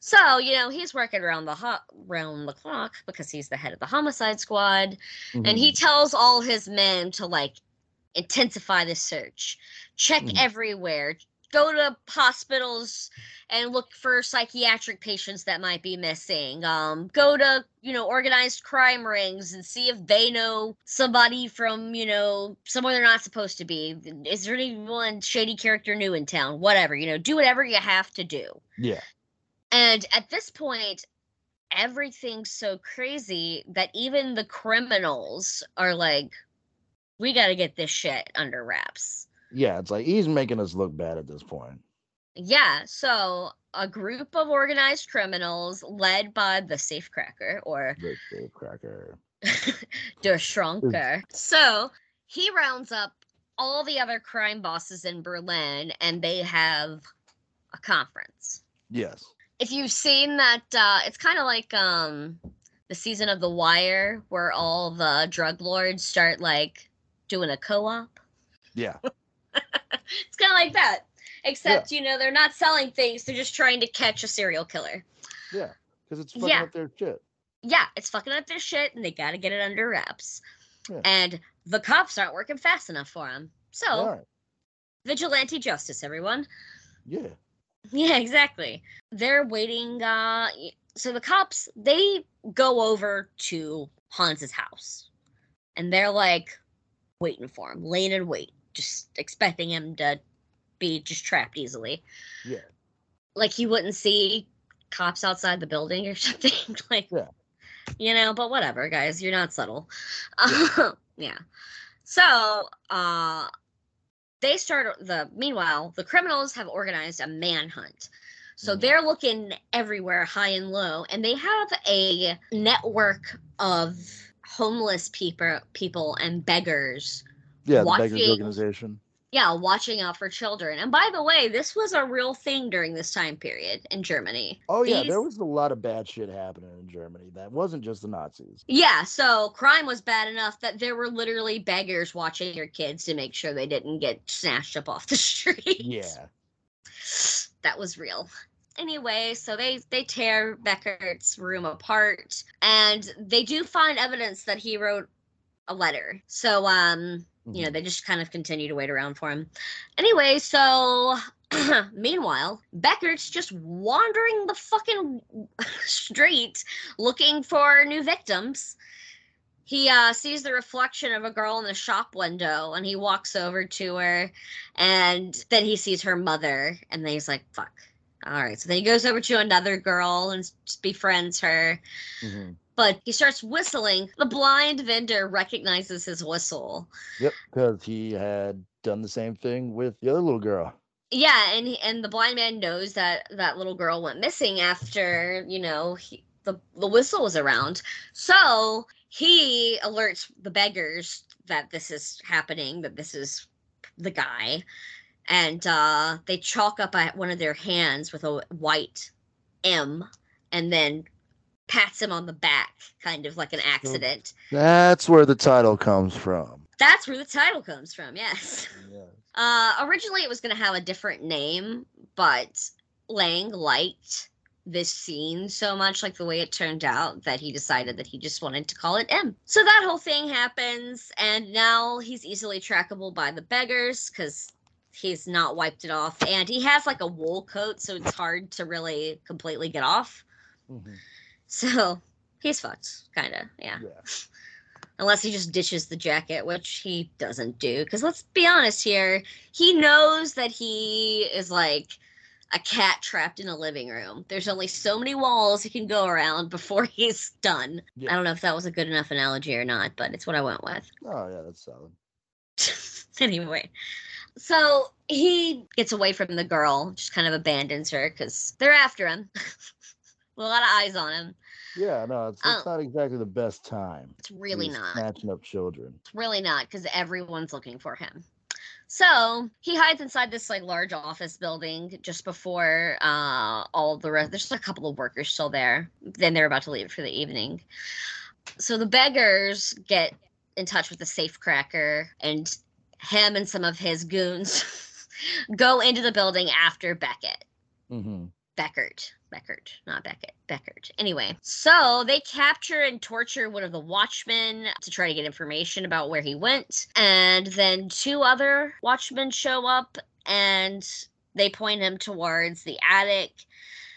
So, you know, he's working around the ho- round the clock because he's the head of the homicide squad. and he Mhm. tells all his men to like intensify the search check Mhm. everywhere go to hospitals and look for psychiatric patients that might be missing um go to you know organized crime rings and see if they know somebody from you know somewhere they're not supposed to be is there anyone shady character new in town whatever you know do whatever you have to do yeah. and at this point, everything's so crazy that even the criminals are like, we got to get this shit under wraps. Yeah. It's like he's making us look bad at this point. Yeah, so a group of organized criminals led by the safecracker or The safe cracker. Der Schranker. So he rounds up all the other crime bosses in Berlin and they have a conference. Yes. if you've seen that uh it's kind of like um the season of the wire where all the drug lords start like doing a co-op Yeah. it's kind of like that except you know they're not selling things they're just trying to catch a serial killer Yeah. Because it's fucking Yeah. up their shit. yeah, it's fucking up their shit and they got to get it under wraps. Yeah. And the cops aren't working fast enough for them. So, right. vigilante justice, everyone. Yeah. Yeah, exactly. They're waiting. Uh, so the cops they go over to Hans's house, and they're like waiting for him, laying in wait, just expecting him to be just trapped easily. Yeah. Like he wouldn't see cops outside the building or something. like, Yeah. you know. But whatever, guys, you're not subtle. Yeah. yeah. So, uh, they start the meanwhile the criminals have organized a manhunt so Mhm. they're looking everywhere high and low and they have a network of homeless people people and beggars Yeah. watching, The Beggars Organization. yeah watching out for children and by the way this was a real thing during this time period in germany Oh yeah, there was a lot of bad shit happening in Germany. That wasn't just the Nazis. yeah so crime was bad enough that there were literally beggars watching your kids to make sure they didn't get snatched up off the street Yeah. that was real. Anyway, so they they tear Beckert's room apart and they do find evidence that he wrote a letter. So um, you know, Mhm. they just kind of continue to wait around for him. Anyway, so meanwhile, Beckert's just wandering the fucking street looking for new victims. He uh, sees the reflection of a girl in the shop window and he walks over to her and then he sees her mother and then he's like, fuck. All right. So then he goes over to another girl and befriends her. Mhm. But he starts whistling. The blind vendor recognizes his whistle. Yep, because he had done the same thing with the other little girl. Yeah, and and the blind man knows that that little girl went missing after you know he, the the whistle was around. So he alerts the beggars that this is happening, that this is the guy, and uh, they chalk up at one of their hands with a white M, and then pats him on the back, kind of like an accident. That's where the title comes from. That's where the title comes from. Yes. Yeah. Uh, originally, it was going to have a different name, but Lang liked this scene so much, like the way it turned out, that he decided that he just wanted to call it M. So that whole thing happens, and now he's easily trackable by the beggars because he's not wiped it off, and he has like a wool coat, so it's hard to really completely get off. Mhm. So he's fucked, kind of, yeah Yeah. unless he just ditches the jacket, which he doesn't do. Because let's be honest here, he knows that he is like a cat trapped in a living room. There's only so many walls he can go around before he's done. Yeah. I don't know if that was a good enough analogy or not, but it's what I went with. Oh yeah, that's solid. anyway, so he gets away from the girl, just kind of abandons her because they're after him. A lot of eyes on him. Yeah, no, it's, it's Oh. not exactly the best time. It's really not. snatching up children. It's really not because everyone's looking for him. So he hides inside this like large office building just before uh, all the rest. There's just a couple of workers still there. Then they're about to leave for the evening. So the beggars get in touch with the safecracker, and him and some of his goons go into the building after Beckett. hmm Beckert. Beckert, not Beckett. Beckert. Anyway, so they capture and torture one of the watchmen to try to get information about where he went. And then two other watchmen show up and they point him towards the attic.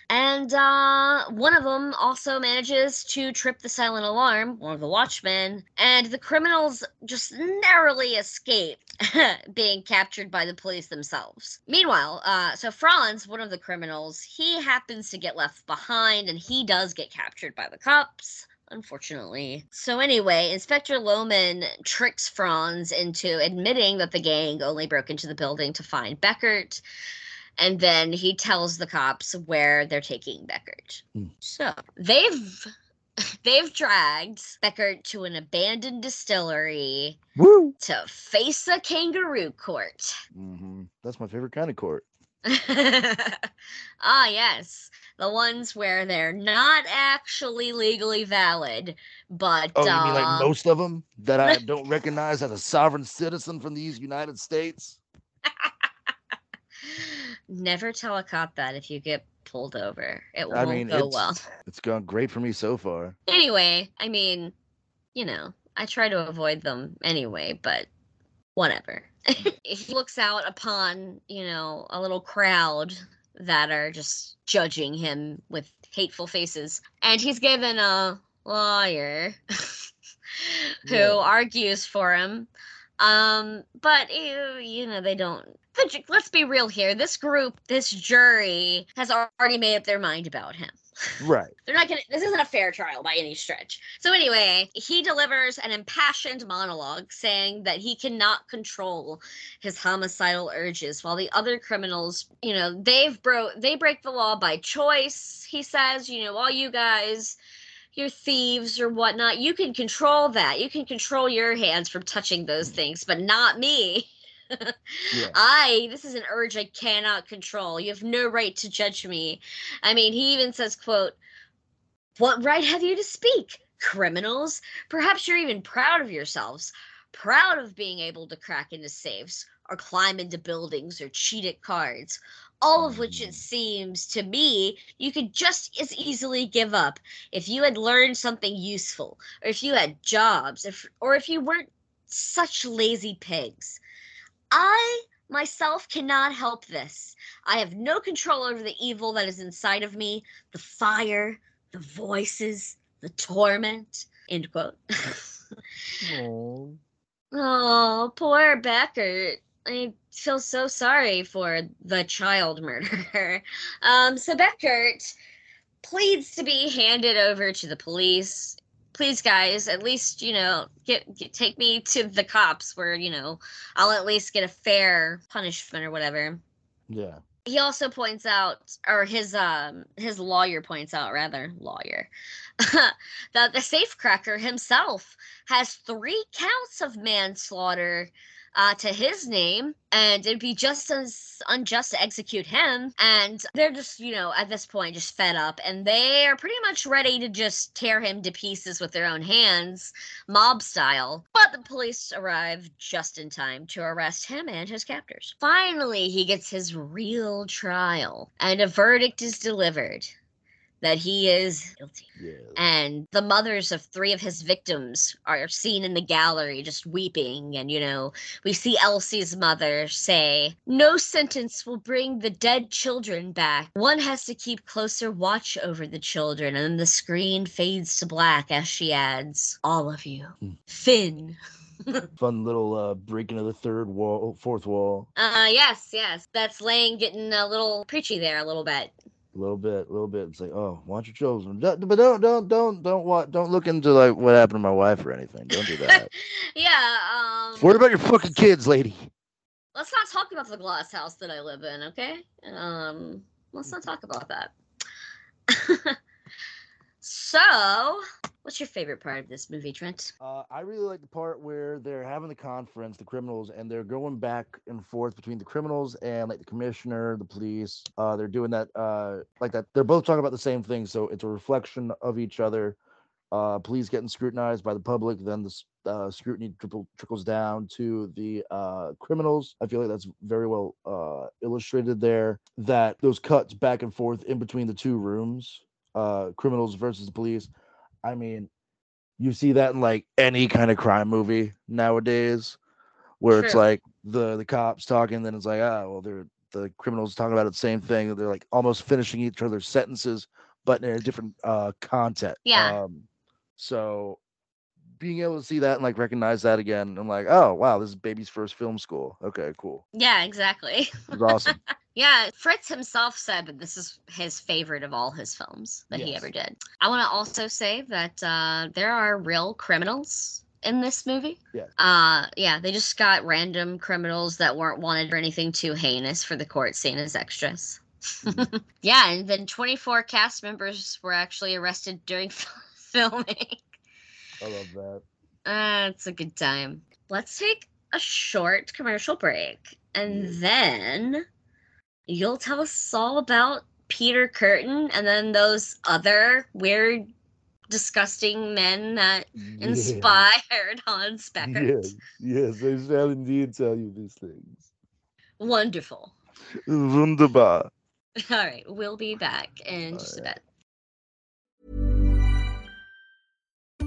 And uh, one of them also manages to trip the silent alarm, one of the watchmen, and the criminals just narrowly escape being captured by the police themselves. Meanwhile, uh, so Franz, one of the criminals, he happens to get left behind and he does get captured by the cops. Unfortunately. So, anyway, Inspector Lohmann tricks Franz into admitting that the gang only broke into the building to find Beckert and then he tells the cops where they're taking Beckert. Hmm. So they've they've dragged Beckert to an abandoned distillery Woo! to face a kangaroo court. hmm That's my favorite kind of court. ah, yes, the ones where they're not actually legally valid, but Oh, you mean uh, like most of them that I don't recognize as a sovereign citizen from these United States? Never tell a cop that if you get pulled over. It I won't mean, go it's well. it's gone great for me so far. Anyway, I mean, you know, I try to avoid them anyway, but whatever. he looks out upon, you know, a little crowd that are just judging him with hateful faces. And he's given a lawyer who Yeah. argues for him. Um, but you, you know, they don't. Let's be real here. This group, this jury, has already made up their mind about him. Right. They're not gonna. This isn't a fair trial by any stretch. So anyway, he delivers an impassioned monologue saying that he cannot control his homicidal urges, while the other criminals, you know, they've bro they break the law by choice. He says, you know, all you guys. You're thieves or whatnot. You can control that. You can control your hands from touching those things, but not me. Yeah. I this is an urge I cannot control. You have no right to judge me. I mean, he even says, quote, What right have you to speak? Criminals? Perhaps you're even proud of yourselves, proud of being able to crack into safes or climb into buildings or cheat at cards. All of which it Mm. seems to me you could just as easily give up if you had learned something useful, or if you had jobs, if or if you weren't such lazy pigs. I myself cannot help this. I have no control over the evil that is inside of me, the fire, the voices, the torment. End quote. Oh, poor Beckert. I feel so sorry for the child murderer. Um, so Beckert pleads to be handed over to the police. Please, guys, at least you know, get, get take me to the cops where you know I'll at least get a fair punishment or whatever. Yeah. He also points out, or his um his lawyer points out, rather lawyer, that the safecracker himself has three counts of manslaughter uh, to his name, and it'd be just as unjust to execute him. And they're just, you know, at this point, just fed up, and they are pretty much ready to just tear him to pieces with their own hands, mob style. But the police arrive just in time to arrest him and his captors. Finally, he gets his real trial, and a verdict is delivered that he is guilty. Yeah. And the mothers of three of his victims are seen in the gallery just weeping. And, you know, we see Elsie's mother say, No sentence will bring the dead children back. One has to keep closer watch over the children. And then the screen fades to black as she adds, All of you. Hmm. Finn. Fun little uh breaking of the third wall, fourth wall. Uh, yes, yes. That's Lang getting a little preachy there a little bit. A little bit, a little bit. It's like, oh, watch your children, but don't, don't, don't, don't, what, don't look into like what happened to my wife or anything. Don't do that. yeah, um. Worry about your fucking kids, lady. let's not talk about the glass house that I live in, okay? Um, let's not talk about that. so, what's your favorite part of this movie, Trent? Uh, I really like the part where they're having the conference, the criminals, and they're going back and forth between the criminals and like the commissioner, the police. Uh, they're doing that, uh, like that. They're both talking about the same thing, so it's a reflection of each other. Uh, police getting scrutinized by the public, then the uh, scrutiny trickle, trickles down to the uh, criminals. I feel like that's very well uh, illustrated there. That those cuts back and forth in between the two rooms, uh, criminals versus the police. I mean, you see that in like any kind of crime movie nowadays where it's like the the cops talking then it's like ah well they're the criminals talking about the same thing they're like almost finishing each other's sentences but in a different uh content Yeah. um so being able to see that and like recognize that again i'm like oh wow this is baby's first film school okay cool Yeah, exactly. it's awesome yeah, Fritz himself said that this is his favorite of all his films that he ever did. I want to also say that uh, there are real criminals in this movie. Yeah. Uh, yeah, they just got random criminals that weren't wanted or anything too heinous for the court scene as extras. Mhm. yeah, and then 24 cast members were actually arrested during filming. i love that Uh, it's a good time. Let's take a short commercial break, and then you'll tell us all about Peter Kurten and then those other weird, disgusting men that Yeah. inspired Hans Beckert. yes yes i shall indeed tell you these things Wonderful. wunderbar All right, we'll be back in just a bit.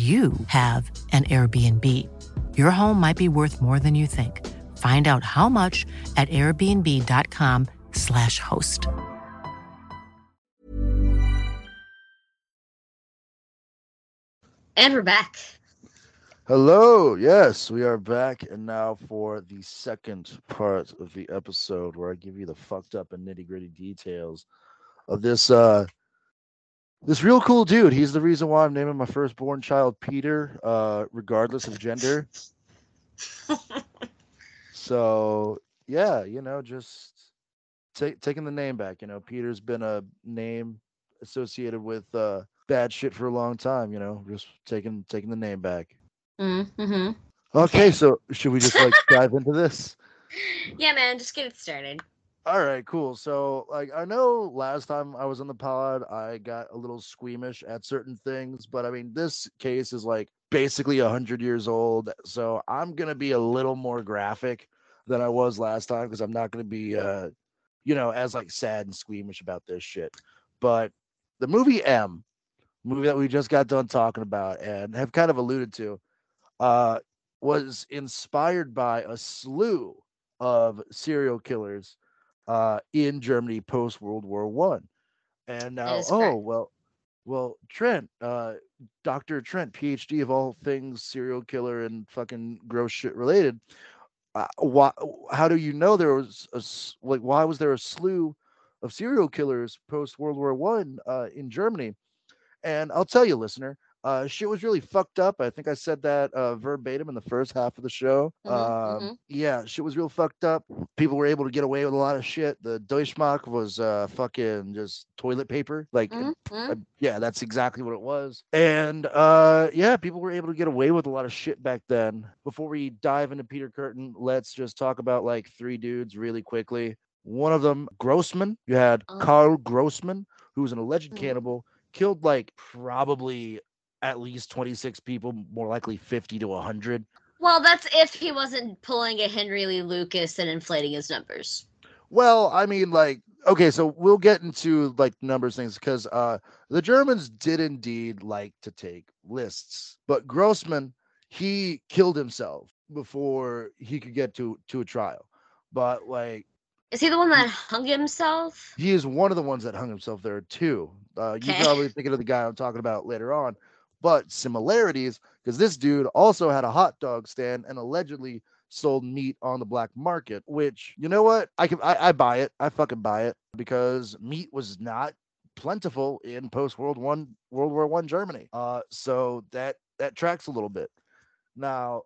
you have an Airbnb. Your home might be worth more than you think. Find out how much at airbnb.com/slash host. And we're back. Hello, yes, we are back, and now for the second part of the episode where I give you the fucked up and nitty gritty details of this uh this real cool dude. He's the reason why I'm naming my firstborn child Peter, uh, regardless of gender. so yeah, you know, just take taking the name back. You know, Peter's been a name associated with uh bad shit for a long time. You know, just taking taking the name back. Mm-hmm. Okay, so should we just like dive into this? Yeah, man, just get it started. All right, cool. So, like, I know last time I was on the pod, I got a little squeamish at certain things, but I mean, this case is like basically a hundred years old, so I'm gonna be a little more graphic than I was last time because I'm not gonna be, uh, you know, as like sad and squeamish about this shit. But the movie M, movie that we just got done talking about and have kind of alluded to, uh, was inspired by a slew of serial killers uh, in Germany post World War One. And now, oh correct. well, well, Trent, uh, Doctor Trent, PhD of all things serial killer and fucking gross shit related. Uh, why? How do you know there was a like? Why was there a slew of serial killers post World War One uh, in Germany? And I'll tell you, listener, uh, shit was really fucked up. I think I said that uh, verbatim in the first half of the show. Mhm, um, mhm. Yeah, shit was real fucked up. People were able to get away with a lot of shit. The Deutschmark was uh, fucking just toilet paper. Like, Mhm, mhm. uh, yeah, that's exactly what it was. And uh, yeah, people were able to get away with a lot of shit back then. Before we dive into Peter Kurten, let's just talk about like three dudes really quickly. One of them, Grossman. You had Oh. Carl Grossman, who was an alleged Mhm. cannibal, killed like probably at least 26 people, more likely 50 to 100. Well, that's if he wasn't pulling a Henry Lee Lucas and inflating his numbers. Well, I mean, like, okay, so we'll get into like numbers things because uh the Germans did indeed like to take lists, but Grossman he killed himself before he could get to to a trial. But like Is he the one that hung himself? he is one of the ones that hung himself there too. Uh, you Okay. probably thinking of the guy I'm talking about later on, but similarities because this dude also had a hot dog stand and allegedly sold meat on the black market. Which you know what, I can I, I buy it. I fucking buy it because meat was not plentiful in post World One World War One Germany. Uh, so that that tracks a little bit. Now,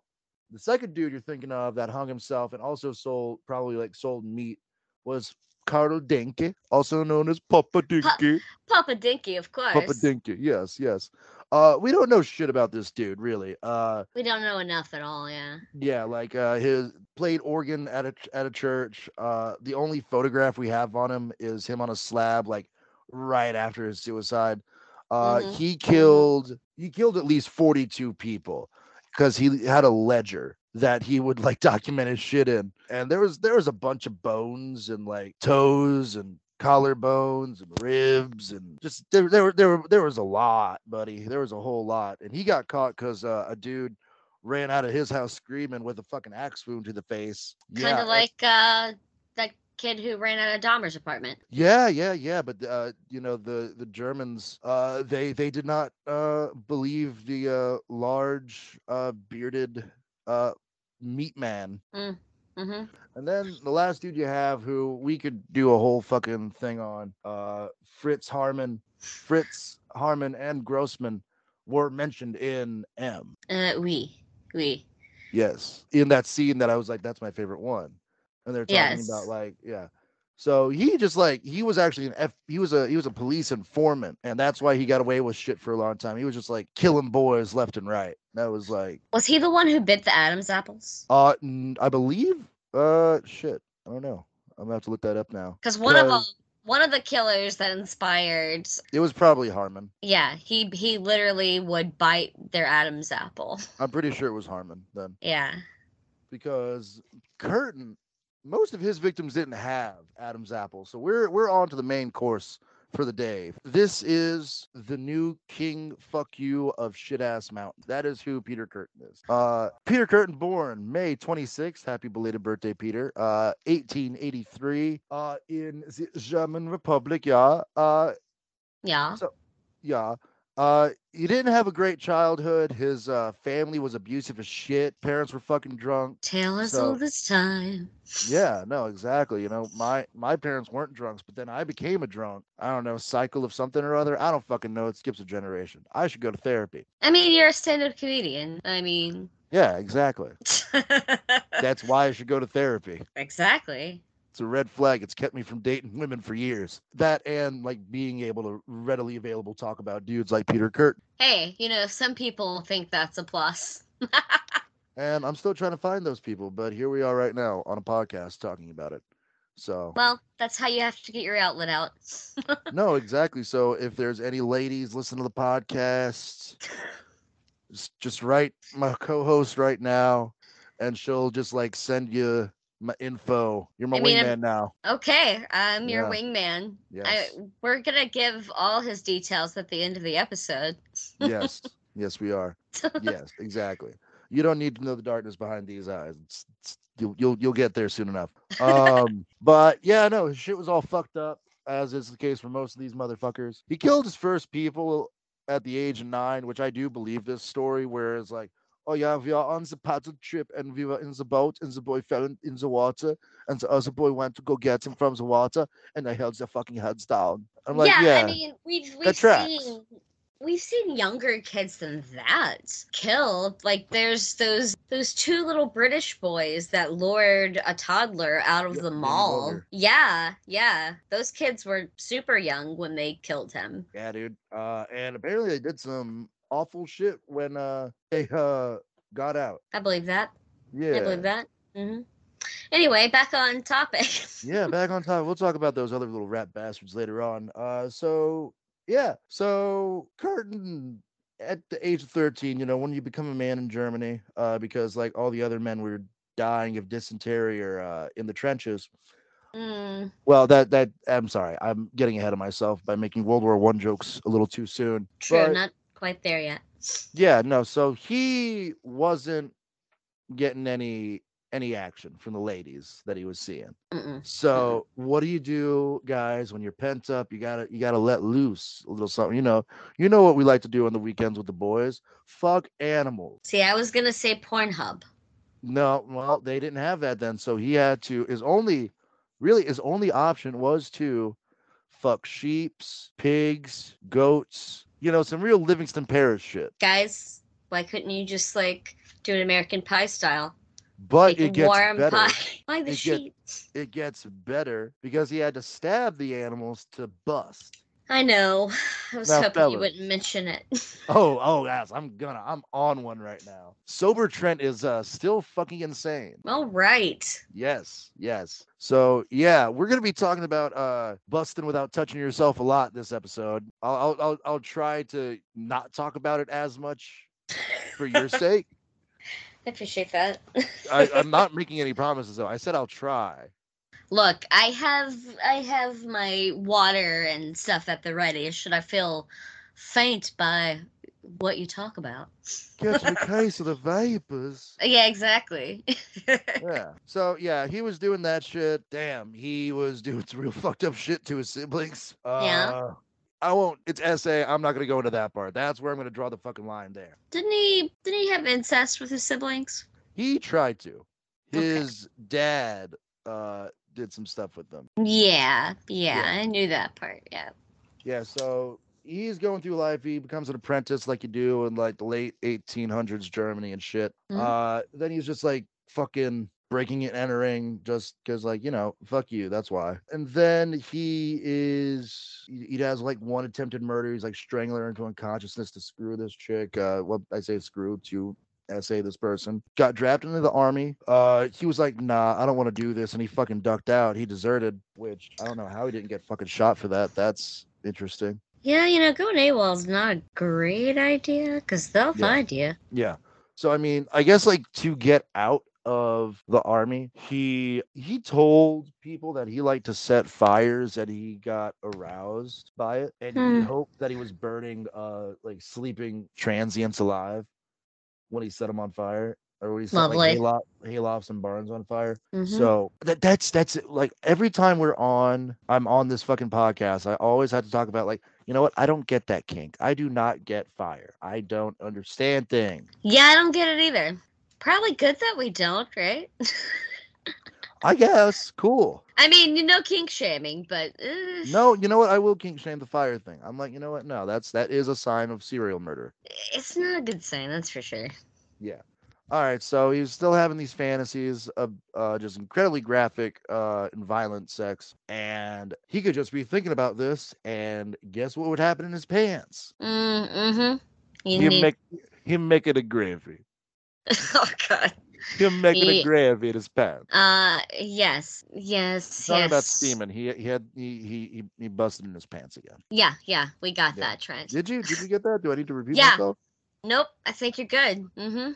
the second dude you're thinking of that hung himself and also sold probably like sold meat was Carl Denke, also known as Papa Dinky. Papa Dinky, of course. Papa Dinky, yes, yes. Uh, we don't know shit about this dude, really. Uh, We don't know enough at all, yeah. yeah, like uh, his played organ at a at a church. Uh, the only photograph we have on him is him on a slab, like right after his suicide. Uh, Mhm, he killed he killed at least forty two people because he had a ledger that he would like document his shit in, and there was there was a bunch of bones and like toes and collarbones and ribs and just there there were there were there was a lot, buddy. There was a whole lot, and he got caught because uh, a dude ran out of his house screaming with a fucking axe wound to the face. Kind Yeah, of like uh that kid who ran out of Dahmer's apartment. Yeah, yeah, yeah. But uh, you know, the the Germans, uh, they they did not uh believe the uh large uh bearded uh meat man. Mm-hmm. And then the last dude you have, who we could do a whole fucking thing on, uh, Fritz Haarmann, Fritz Haarmann and Grossman were mentioned in M. Uh, we, we. Yes, in that scene that I was like, that's my favorite one, and they're talking Yes. about like, yeah. So he just like he was actually an F. He was a he was a police informant, and that's why he got away with shit for a long time. He was just like killing boys left and right. That was like, Was he the one who bit the Adam's apples? uh, i believe, uh, shit, I don't know. I'm gonna have to look that up now. Because one of them, one of the killers that inspired, It was probably Haarmann. yeah, he he literally would bite their Adam's apple. I'm pretty sure it was Haarmann then, Yeah. because Kurten, most of his victims didn't have Adam's apple. So we're we're on to the main course for the day. This is the new king fuck you of shit ass mountain. That is who Peter Kurten is. Uh Peter Kurten born May 26th. Happy belated birthday, Peter. Uh 1883 uh in the German Republic, yeah. Uh Yeah. So, yeah. Uh, he didn't have a great childhood. His uh, family was abusive as shit. Parents were fucking drunk. Tell us So- old as time. Yeah, no, exactly. You know, my my parents weren't drunks, but then I became a drunk. I don't know, cycle of something or other. I don't fucking know. It skips a generation. I should go to therapy. I mean, you're a stand-up comedian. I mean, Yeah, exactly. That's why I should go to therapy. exactly. It's a red flag. It's kept me from dating women for years. That and like being able to readily available talk about dudes like Peter Kurt. Hey, you know, some people think that's a plus. And I'm still trying to find those people, but here we are right now on a podcast talking about it. So Well, that's how you have to get your outlet out. no, exactly. So if there's any ladies listening to the podcast, just just write my co-host right now, and she'll just like send you my info. You're my I mean, wingman I'm- now. Okay, I'm your Yeah. wingman. Yes, I, we're gonna give all his details at the end of the episode. yes, yes, we are. Yes, exactly. You don't need to know the darkness behind these eyes. It's, it's, you'll you'll you'll get there soon enough. Um, but yeah, no, his shit was all fucked up, as is the case for most of these motherfuckers. He killed his first people at the age of nine, which I do believe this story, Whereas like, oh yeah, we are on the paddle trip and we were in the boat and the boy fell in, in the water and the other boy went to go get him from the water and they held their fucking heads down. I'm like, yeah, yeah, I mean, we've we've seen we've seen younger kids than that killed. Like there's those those two little British boys that lured a toddler out of Yeah, the mall. Yeah, yeah. Those kids were super young when they killed him. Yeah, dude. Uh, and apparently they did some awful shit when uh they uh got out. I believe that. Yeah. I believe that. Mm-hmm. Anyway, back on topic. yeah, back on top. We'll talk about those other little rat bastards later on. Uh, so yeah, so Kurten at the age of thirteen, you know, when you become a man in Germany, uh, because like all the other men were dying of dysentery or uh in the trenches. Mm, Well, that that I'm sorry, I'm getting ahead of myself by making World War One jokes a little too soon. true, But- not quite there yet. Yeah, no. So he wasn't getting any any action from the ladies that he was seeing. Mm-mm. So what do you do, guys, when you're pent up? You gotta you gotta let loose a little something. You know, you know what we like to do on the weekends with the boys. Fuck animals. See, I was gonna say Pornhub. No, well, they didn't have that then. So he had to his only really his only option was to fuck sheeps, pigs, goats, you know, some real Livingston Parish shit. Guys, why couldn't you just like do an American Pie style? But it gets warm better. pie. Why the It sheets? it gets better because he had to stab the animals to bust. I know. I was Now, hoping you wouldn't mention it. Oh, oh, guys, I'm gonna, I'm on one right now. Sober Trent is uh still fucking insane. All right. Yes, yes. So yeah, we're gonna be talking about uh busting without touching yourself a lot this episode. I'll, I'll, I'll, I'll try to not talk about it as much for your sake. I appreciate that. I, I'm not making any promises though. I said I'll try. Look, I have I have my water and stuff at the ready. Should I feel faint by what you talk about. Catching a case of the vapors. Yeah, exactly. Yeah. So yeah, he was doing that shit. Damn, he was doing some real fucked up shit to his siblings. Yeah. Uh, I won't. It's essay. I'm not gonna go into that part. That's where I'm gonna draw the fucking line there. didn't he? Didn't he have incest with his siblings? He tried to. Okay. His dad uh did some stuff with them. Yeah, yeah, Yeah. I knew that part. Yeah. Yeah. So he's going through life. He becomes an apprentice like you do in like the late 1800s Germany and shit. Mhm. Uh, then he's just like fucking breaking and entering just because like you know fuck you that's why and then he is he, has like one attempted murder he's like strangling her into unconsciousness to screw this chick uh well i say screw to essay this person got drafted into the army uh he was like nah i don't want to do this and he fucking ducked out he deserted which i don't know how he didn't get fucking shot for that that's interesting Yeah, you know, going AWOL is not a great idea because they'll Yeah. find you. Yeah. So I mean, I guess like to get out of the army, he he told people that he liked to set fires and he got aroused by it and Hmm. he hoped that he was burning uh like sleeping transients alive when he set them on fire or when he set Lovely. like hayloft, and barns on fire. Mhm. So that that's that's it. like every time we're on, I'm on this fucking podcast. I always have to talk about like, you know what? I don't get that kink. I do not get fire. I don't understand things. Yeah, I don't get it either. Probably good that we don't, right? I guess cool. I mean, you know, kink shaming, but uh, No, you know what? I will kink shame the fire thing. I'm like, you know what? No, that's that is a sign of serial murder. it's not a good sign, that's for sure. Yeah. All right. So he's still having these fantasies of uh, just incredibly graphic uh, and violent sex, and he could just be thinking about this, and guess what would happen in his pants? Mm, mm-hmm. You him need. make him making a gravy. oh God. Him making Ye- a grave in his pants. Uh, yes, yes, Talking yes. about steaming. He he had he he he, he busted in his pants again. Yeah, yeah, we got Yeah. that, Trent. Did you did you get that? Do I need to review Yeah. myself? Nope, I think you're good. Mm-hmm.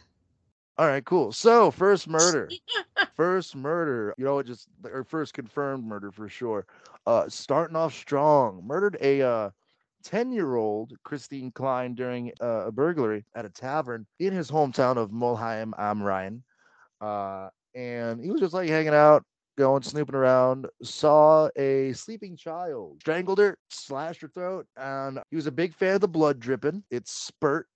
All right, cool. So first murder. first murder. You know, it just or first confirmed murder for sure. Uh starting off strong. Murdered a uh 10 year old Christine Klein during uh, a burglary at a tavern in his hometown of Mulheim am Rhein. Uh, and he was just like hanging out, going snooping around, saw a sleeping child, strangled her, slashed her throat, and he was a big fan of the blood dripping. It spurt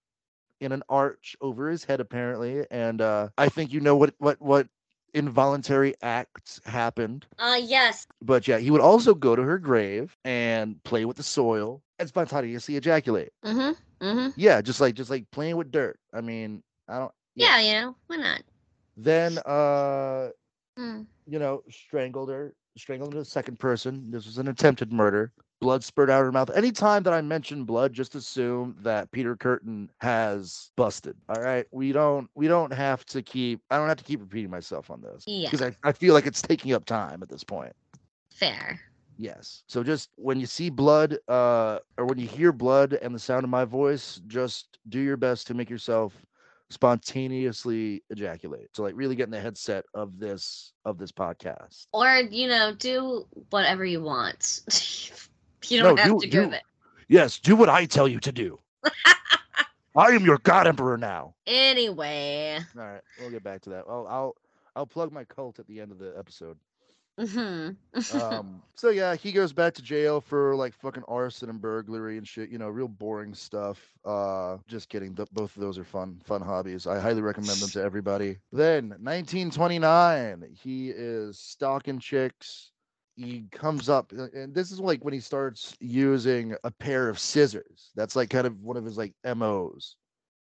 in an arch over his head, apparently. And uh, I think you know what what what involuntary acts happened. Uh, yes. But yeah, he would also go to her grave and play with the soil and spontaneously ejaculate. Mm-hmm. Mm-hmm. Yeah, just like just like playing with dirt. I mean, I don't. Yeah, you know, why not? Then uh, Mm. you know, strangled her, strangled a second person. This was an attempted murder. Blood spurted out of her mouth. Anytime that I mention blood, just assume that Peter Kurten has busted. All right. We don't we don't have to keep I don't have to keep repeating myself on this. Yeah. Because I, I feel like it's taking up time at this point. Fair. Yes. So just when you see blood, uh, or when you hear blood and the sound of my voice, just do your best to make yourself spontaneously ejaculate. So like really get in the headset of this of this podcast. Or, you know, do whatever you want. you don't have do- to do do- it. Yes, do what I tell you to do. I am your god emperor now. Anyway. All right, we'll get back to that. I'll I'll I'll plug my cult at the end of the episode. Mm-hmm. um so yeah he goes back to jail for like fucking arson and burglary and shit you know real boring stuff. Uh just kidding th- both of those are fun fun hobbies. I highly recommend them to everybody. Then 1929 he is stalking chicks. He comes up uh, and this is like when he starts using a pair of scissors. That's like kind of one of his like mos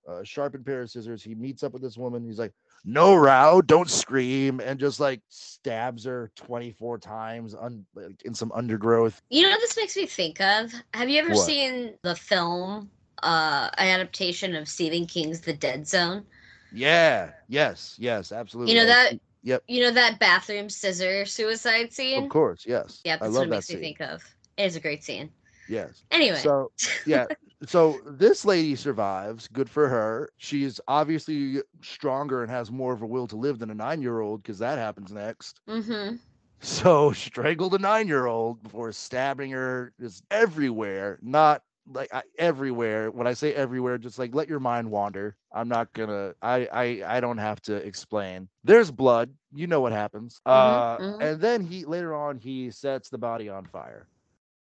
a sharpened pair of scissors he meets up with this woman he's like no row, don't scream, and just like stabs her 24 times un- like, in some undergrowth. You know what this makes me think of? Have you ever What? seen the film uh adaptation of Stephen King's The Dead Zone? Yeah, yes, yes, absolutely. You know that Yep, you know that bathroom scissor suicide scene? of course, yes. Yeah, I that's love what it that makes me scene. think of. It is a great scene. Yes. Anyway. So, yeah. So this lady survives. Good for her. She's obviously stronger and has more of a will to live than a nine-year-old because that happens next. mm-hmm. So strangled a nine-year-old before stabbing her just everywhere. Not like I, everywhere. When I say everywhere, just like let your mind wander. I'm not gonna. I I I don't have to explain. There's blood. You know what happens. uh, mhm. and then he later on he sets the body on fire.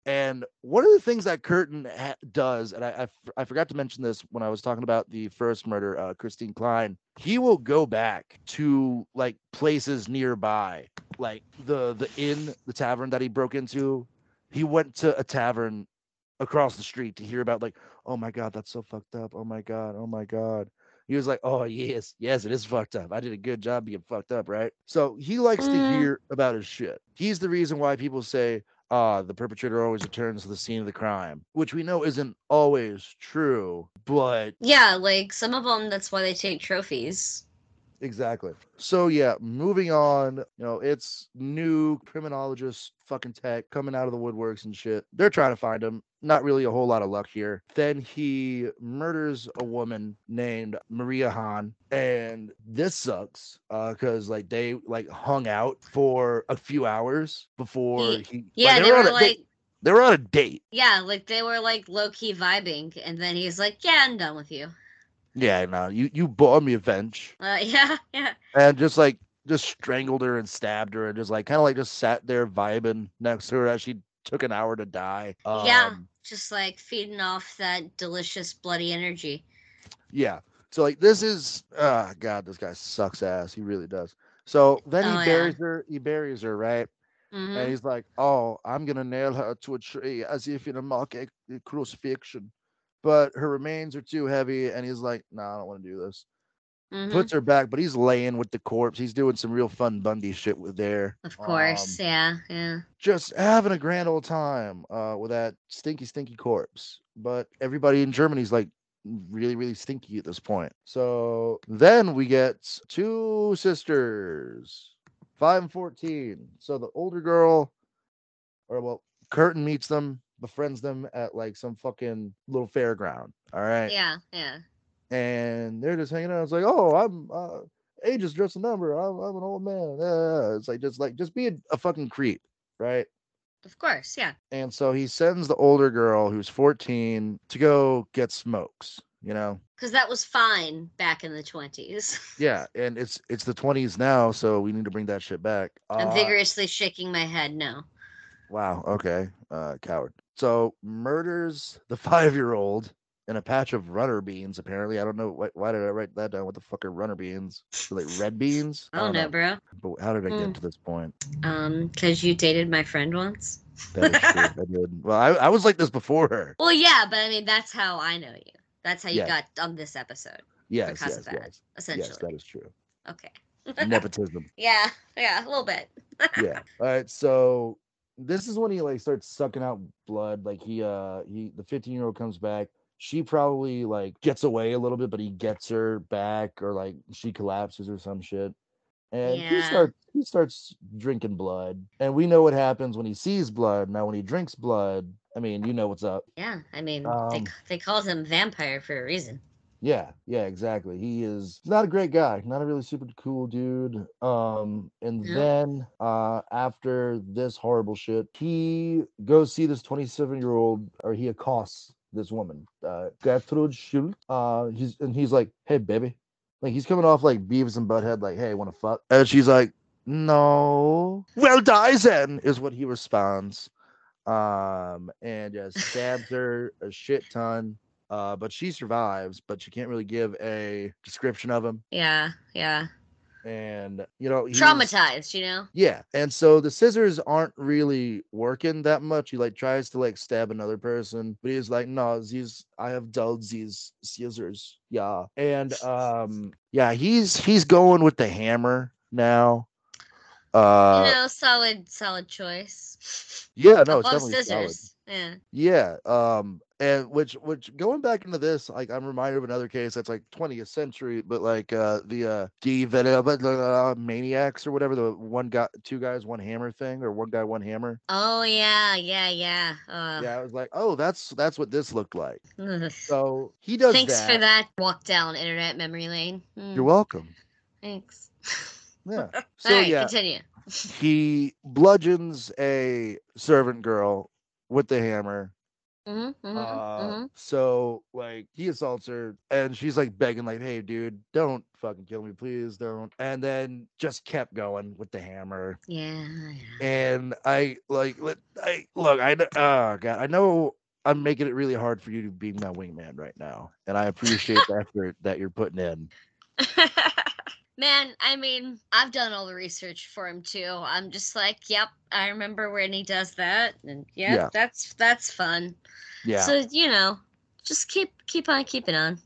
And one of the things that Kurten ha- does, and I, I f- I forgot to mention this when I was talking about the first murder, uh, Christine Klein, he will go back to like places nearby, like the the inn, the tavern that he broke into. He went to a tavern across the street to hear about like, oh my god, that's so fucked up. Oh my god, oh my god. He was like, oh yes, yes, it is fucked up. I did a good job being fucked up, right? So he likes to Mm. hear about his shit. He's the reason why people say, ah, the perpetrator always returns to the scene of the crime, which we know isn't always true, but Yeah, like some of them. That's why they take trophies. Exactly. So yeah, moving on, you know, it's new criminologist fucking tech coming out of the woodworks and shit. They're trying to find him. Not really a whole lot of luck here. Then he murders a woman named Maria Hahn, and this sucks uh, because like they like hung out for a few hours before he. Yeah, they on were a- like, they were on a date. yeah, like they were like low key vibing, and then he's like, "Yeah, I'm done with you." Yeah, no, you you bought me revenge. Uh, yeah, yeah, and just like just strangled her and stabbed her and just like kind of like just sat there vibing next to her as she took an hour to die. yeah. Um, Just like feeding off that delicious bloody energy. yeah. So like this is ah god, this guy sucks ass. He really does. So then Oh, he yeah. buries her. He buries her, right? hmm And he's like, "Oh, I'm gonna nail her to a tree as if in a mock crucifixion." But her remains are too heavy, and he's like, "No, nah, I don't want to do this." hmm Puts her back, but he's laying with the corpse. He's doing some real fun Bundy shit with there. Of course, Um, yeah, yeah. just having a grand old time uh, with that stinky, stinky corpse. But everybody in Germany's like really, really stinky at this point. So then we get two sisters, five and 14. So the older girl, or well, Kurten meets them, befriends them at like some fucking little fairground. All right. Yeah, yeah. And they're just hanging out. It's like, oh, I'm, uh, age is just a number. I'm, I'm an old man. Yeah. It's like, just like, just be a, a fucking creep. Right. Of course, yeah. And so he sends the older girl who's 14 to go get smokes, you know? Because that was fine back in the 20s. Yeah, and it's it's the 20s now, so we need to bring that shit back. I'm Uh, vigorously shaking my head no. Wow, okay. Uh coward. So murders the 5-year-old in a patch of runner beans apparently. I don't know why, why did I write that down? What the fuck are runner beans? They're like red beans? I don't know, bro. But how did I get Mm. to this point? Um, because you dated my friend once. That is true. I did. Well, I, I was like this before her. Well, yeah, but I mean, that's how I know you. That's how you Yeah. got on this episode, Yes, because yes, of that, yes. essentially. Yes, that is true. Okay. Nepotism. yeah, yeah, a little bit. yeah. All right. So this is when he like starts sucking out blood. Like he uh he the 15 year old comes back. She probably like gets away a little bit, but he gets her back, or like she collapses or some shit. And he Yeah. starts he starts drinking blood. And we know what happens when he sees blood. Now when he drinks blood, I mean, you know what's up. Yeah, I mean, they, Um, c- they called him vampire for a reason. Yeah, yeah, exactly. He is not a great guy, not a really super cool dude. Um, and No. then uh after this horrible shit, he goes see this 27 year old, or he accosts this woman, uh Gertrude Schultz. Uh he's and he's like, Hey baby. Like he's coming off like Beavis and Butthead, like, hey, wanna fuck? And she's like, No. Well die then, is what he responds. Um, and just stabs her a shit ton uh, but she survives, but she can't really give a description of him. Yeah, yeah. And you know, Traumatized, you know? Yeah, and so the scissors aren't really working that much. He like tries to like stab another person, but he's like, "No, these I have dulled these scissors." Yeah, and um, yeah, he's he's going with the hammer now. Uh, you know, solid, solid choice. yeah, no, it's definitely solid. Yeah. Yeah, um, and which which going back into this, like I'm reminded of another case that's like 20th century, but like uh the uh D uh, maniacs or whatever, the one guy, two guys, one hammer thing, or one guy, one hammer. Oh yeah, yeah, yeah. Uh, Yeah, I was like, oh, that's that's what this looked like. So he does Thanks that. for that walk down internet memory lane. You're Mm, welcome. Thanks. Yeah. So right, yeah, continue. he bludgeons a servant girl with the hammer, Mm-hmm, mm-hmm, Uh, mm-hmm. so like he assaults her and she's like begging, like, hey dude, don't fucking kill me, please don't. And then just kept going with the hammer. Yeah, yeah. And I like let I look, I oh god, I know I'm making it really hard for you to be my wingman right now. And I appreciate the effort that you're putting in. Man, I mean, I've done all the research for him too. I'm just like, yep, I remember when he does that, and yep, Yeah. that's that's fun. Yeah. So you know, just keep keep on keeping on.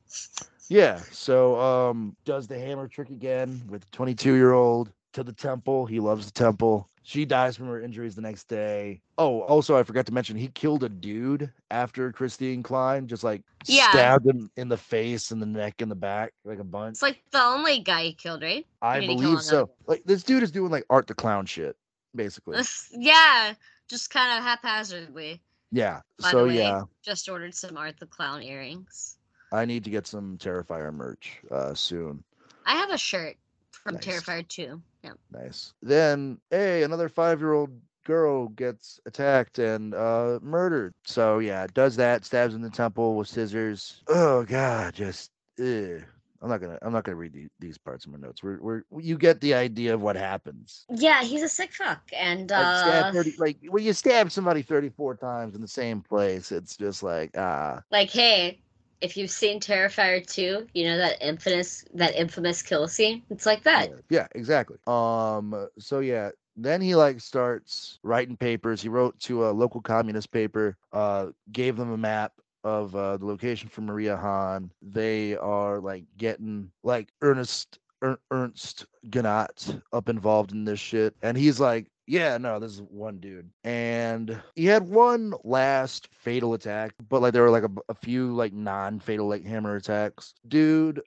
Yeah. So um does the hammer trick again with 22 year old to the temple. He loves the temple. She dies from her injuries the next day. Oh, also I forgot to mention he killed a dude after Christine Klein, just like Yeah. stabbed him in the face and the neck and the back like a bunch. It's like the only guy he killed, right? I did he kill believe so. another? Like this dude is doing like art the clown shit, basically. yeah, just kind of haphazardly. Yeah. By so way, yeah, just ordered some Art the Clown earrings. I need to get some Terrifier merch uh soon. I have a shirt from Nice. Terrifier 2. Yeah. Nice. Then, hey, another five-year-old girl gets attacked and uh murdered. So yeah, does that, stabs in the temple with scissors. Oh god, just ugh. I'm not gonna I'm not gonna read the, these parts of my notes. We're, we're you get the idea of what happens. Yeah, he's a sick fuck. And Like, uh 30, like when you stab somebody 34 times in the same place, it's just like ah like hey, if you've seen Terrifier 2, you know that infamous that infamous kill scene? It's like that. Yeah, exactly. Um, so yeah, then he like starts writing papers. He wrote to a local communist paper, uh, gave them a map of uh, the location for Maria Hahn. They are like getting like Ernest er- Ernst Gennat up involved in this shit, and he's like. Yeah, no, this is one dude. And he had one last fatal attack, but like there were like a, a few like non-fatal like hammer attacks. Dude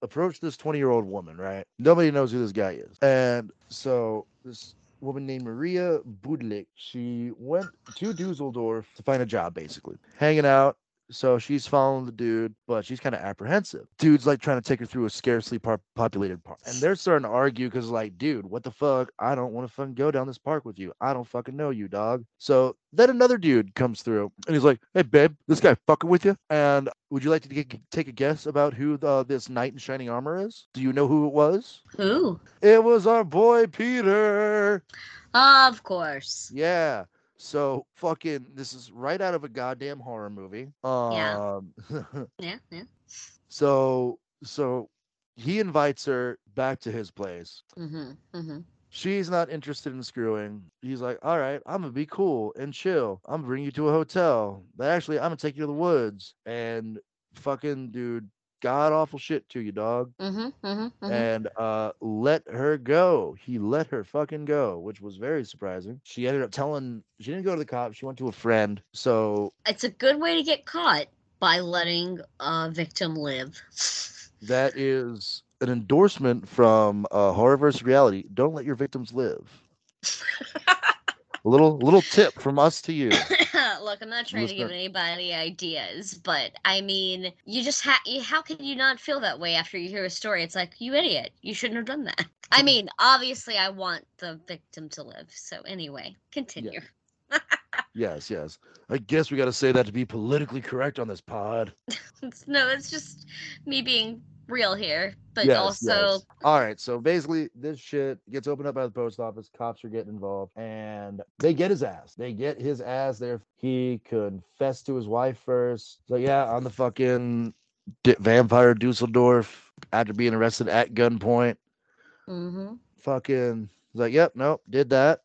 approached this 20 year old woman, right? Nobody knows who this guy is. And so this woman named Maria Budlik, she went to Dusseldorf to find a job, basically, hanging out. So she's following the dude, but she's kind of apprehensive. Dude's like trying to take her through a scarcely par- populated park. And they're starting to argue because, like, dude, what the fuck? I don't want to fucking go down this park with you. I don't fucking know you, dog. So then another dude comes through and he's like, hey, babe, this guy fucking with you? And would you like to get, take a guess about who the, this knight in shining armor is? Do you know who it was? Who? It was our boy Peter. Of course. Yeah. So fucking this is right out of a goddamn horror movie. Yeah. Um Yeah, yeah. so so he invites her back to his place. Mm-hmm. Mm-hmm. She's not interested in screwing. He's like, "All right, I'm gonna be cool and chill. I'm gonna bring you to a hotel. But actually, I'm gonna take you to the woods." And fucking dude, god awful shit to you, dog. Mm-hmm. Mm-hmm. mm-hmm. and uh let her go. He let her fucking go, which was very surprising. She ended up telling she didn't go to the cops, she went to a friend. So It's a good way to get caught by letting a victim live. that is an endorsement from uh horror versus reality. Don't let your victims live. a little little tip from us to you. Look, I'm not trying to give anybody ideas, but I mean, you just ha- you, how can you not feel that way after you hear a story? It's like, you idiot, you shouldn't have done that. I mean, obviously, I want the victim to live. So, anyway, continue. Yes, yes. I guess we gotta say that to be politically correct on this pod. No, it's just me being real here, but Yes, also, yes. All right, so basically, this shit gets opened up by the post office. Cops are getting involved, and they get his ass. They get his ass there. He confessed to his wife first. So yeah, on the fucking D- vampire Dusseldorf after being arrested at gunpoint. hmm Fucking like, yep, nope, did that.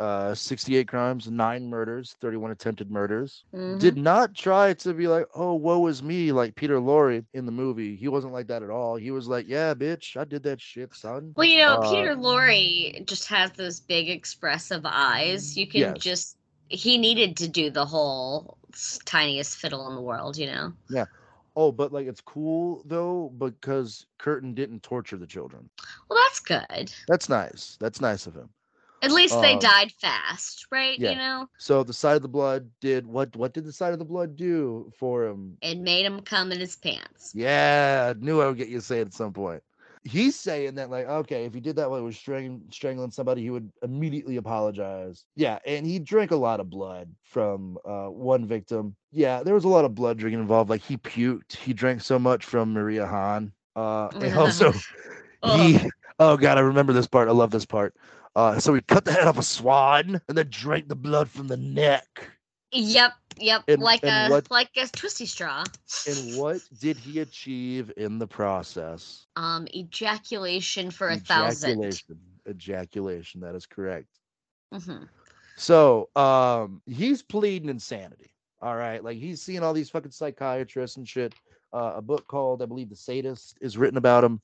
Uh, 68 crimes, nine murders, 31 attempted murders. mm-hmm. Did not try to be like, oh, woe is me, like Peter Lorre in the movie. He wasn't like that at all. He was like, yeah, bitch, I did that shit, son. Well, you know, Uh, Peter Lorre just has those big expressive eyes. You can Yes. just he needed to do the whole tiniest fiddle in the world, you know. Yeah. Oh, but like it's cool though because Kurten didn't torture the children. Well, that's good. That's nice. That's nice of him. At least they Um, died fast, right? yeah. You know, So the side of the blood did what? What did the side of the blood do for him? it made him come in his pants. Yeah, I knew I would get you to say it at some point. he's saying that like okay if he did that while he was strangling strangling somebody he would immediately apologize yeah and he drank a lot of blood from uh one victim yeah there was a lot of blood drinking involved like he puked he drank so much from maria hahn uh and also he oh god i remember this part i love this part uh so he cut the head off a swan and then drank the blood from the neck Yep, yep, And- like and a what- like a twisty straw. and what did he achieve in the process Um, ejaculation for a thousand. ejaculation ejaculation that is correct hmm So um he's pleading insanity. All right. Like he's seeing all these fucking psychiatrists and shit. Uh, a book called, I believe, The Sadist is written about him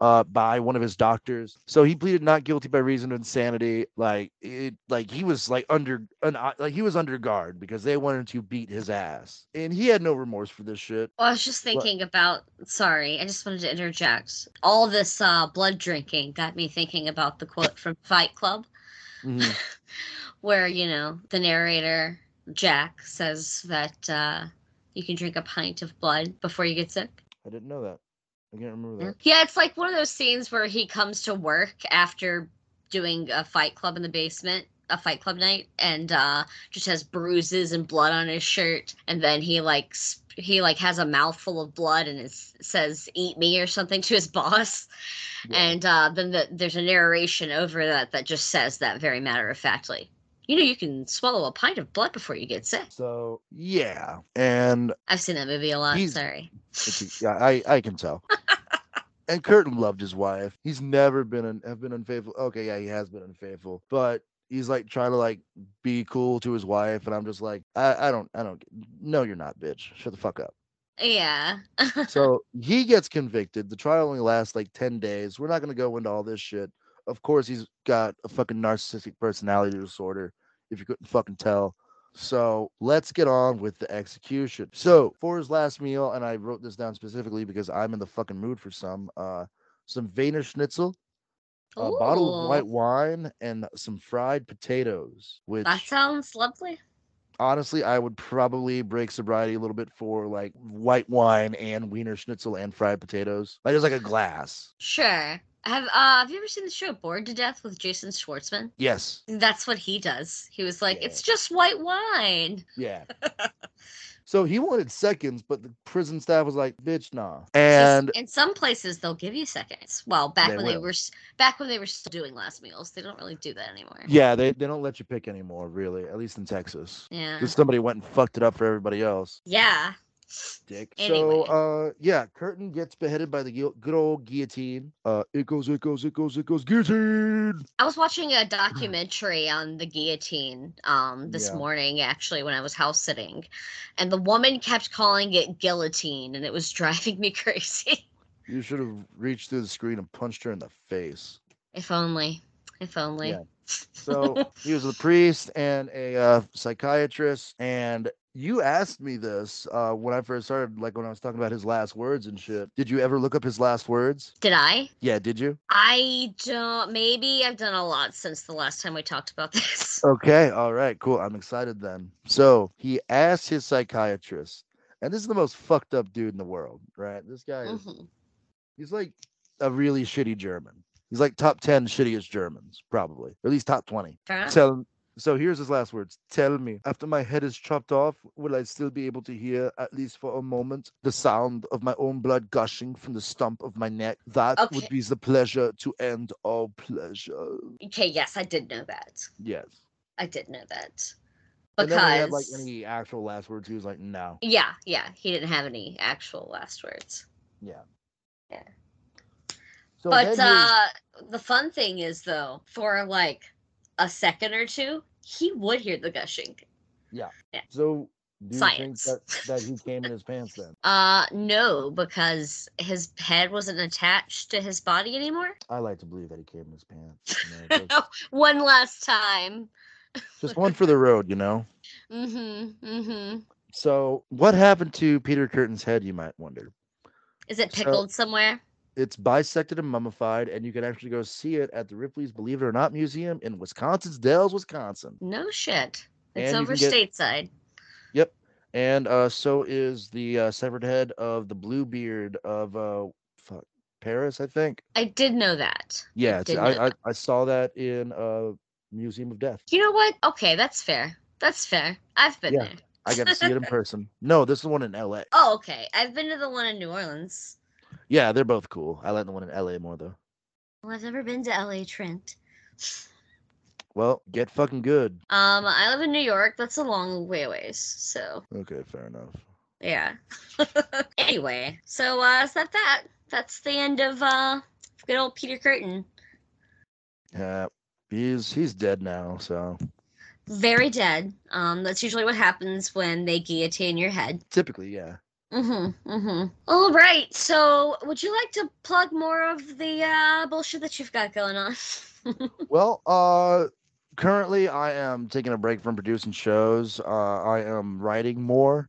uh by one of his doctors. So he pleaded not guilty by reason of insanity. Like it like he was like under an uh, like he was under guard because they wanted to beat his ass. And he had no remorse for this shit. Well, I was just thinking about. Sorry, I just wanted to interject. All this uh, blood drinking got me thinking about the quote from Fight Club, Mhm. where you know the narrator Jack says that uh, you can drink a pint of blood before you get sick. I didn't know that. I can't remember that. Yeah, it's like one of those scenes where he comes to work after doing a fight club in the basement, a fight club night, and uh just has bruises and blood on his shirt, and then he like sp- he like has a mouthful of blood and it says "eat me" or something to his boss, Yeah. and uh, then the, there's a narration over that that just says that very matter of factly. You know, you can swallow a pint of blood before you get sick. So yeah. And I've seen that movie a lot. Sorry. Yeah, I I can tell. and Kurten loved his wife. He's never been un, have been unfaithful. Okay, yeah, he has been unfaithful, but he's like trying to like be cool to his wife, and I'm just like, I I don't I don't. No, you're not, bitch. Shut the fuck up. Yeah. So he gets convicted. The trial only lasts like ten days. We're not gonna go into all this shit. Of course, he's got a fucking narcissistic personality disorder. If you couldn't fucking tell. So let's get on with the execution. So for his last meal, and I wrote this down specifically because I'm in the fucking mood for some. Uh, some Wiener Schnitzel, a bottle of white wine, and some fried potatoes. Which That sounds lovely. honestly, I would probably break sobriety a little bit for like white wine and Wiener Schnitzel and fried potatoes. Like just like a glass. Sure. Have uh have you ever seen the show Bored to Death with Jason Schwartzman? Yes. That's what he does. He was like, Yeah. It's just white wine. Yeah. so he wanted seconds, but the prison staff was like, "Bitch, nah." And in some places they'll give you seconds. Well, back They when they were back when they were still doing last meals, they don't really do that anymore. yeah, they, they don't let you pick anymore, really. At least in Texas, Yeah. because somebody went and fucked it up for everybody else. Yeah. Dick. Anyway. So, uh, yeah, Kurten gets beheaded by the good old guillotine. Uh, it goes, it goes, it goes, it goes, guillotine. I was watching a documentary on the guillotine um this Yeah. morning actually when I was house sitting. And the woman kept calling it guillotine and it was driving me crazy. You should have reached through the screen and punched her in the face. if only. If only. Yeah. So he was a priest and a uh, psychiatrist. And you asked me this uh, when I first started, like when I was talking about his last words and shit. Did you ever look up his last words? Did I? Yeah, did you? I don't. Maybe I've done a lot since the last time we talked about this. Okay, all right, cool. I'm excited then. So he asked his psychiatrist, and this is the most fucked up dude in the world, right? This guy is Mhm. he's like a really shitty German. He's like top 10 shittiest Germans, probably. Or at least top 20. Fair enough. So here's his last words. Tell me, after my head is chopped off, will I still be able to hear, at least for a moment, the sound of my own blood gushing from the stump of my neck? That Okay. would be the pleasure to end all pleasure. Okay, yes, I did know that. Yes. I did know that. And then had like any actual last words, he was like, no. yeah, yeah, he didn't have any actual last words. Yeah. Yeah. So but uh the fun thing is though, for like a second or two, he would hear the gushing. Yeah. So do you science. think that, that he came in his pants then? Uh no, because his head wasn't attached to his body anymore. I like to believe that he came in his pants. you know, just, One last time. just one for the road, you know? Mm-hmm. Mm-hmm. So what happened to Peter Kurten's head, you might wonder? Is it So- pickled somewhere? It's bisected and mummified, and you can actually go see it at the Ripley's Believe It or Not Museum in Wisconsin's Dells, Wisconsin. No shit. It's And over get- stateside. Yep. And uh, so is the uh, severed head of the Bluebeard of uh, fuck, Paris, I think. I did know that. Yeah, did it's- know I, I that. I saw that in uh Museum of Death. You know what? Okay, that's fair. That's fair. I've been Yeah. there. I got to see it in person. No, this is the one in L.A. Oh, okay. I've been to the one in New Orleans. Yeah, they're both cool. I like the one in L.A. more though. Well, I've never been to LA, Trent. Well, get fucking good. Um, I live in New York. That's a long way away. So Okay, fair enough. yeah. anyway, so uh, is that that? That's the end of uh, good old Peter Kurten. Yeah, he's he's dead now. So Very dead. Um, that's usually what happens when they guillotine your head. typically, yeah. Mm-hmm. Mm-hmm. All right. So, would you like to plug more of the uh, bullshit that you've got going on? Well, uh, currently I am taking a break from producing shows. Uh, I am writing more.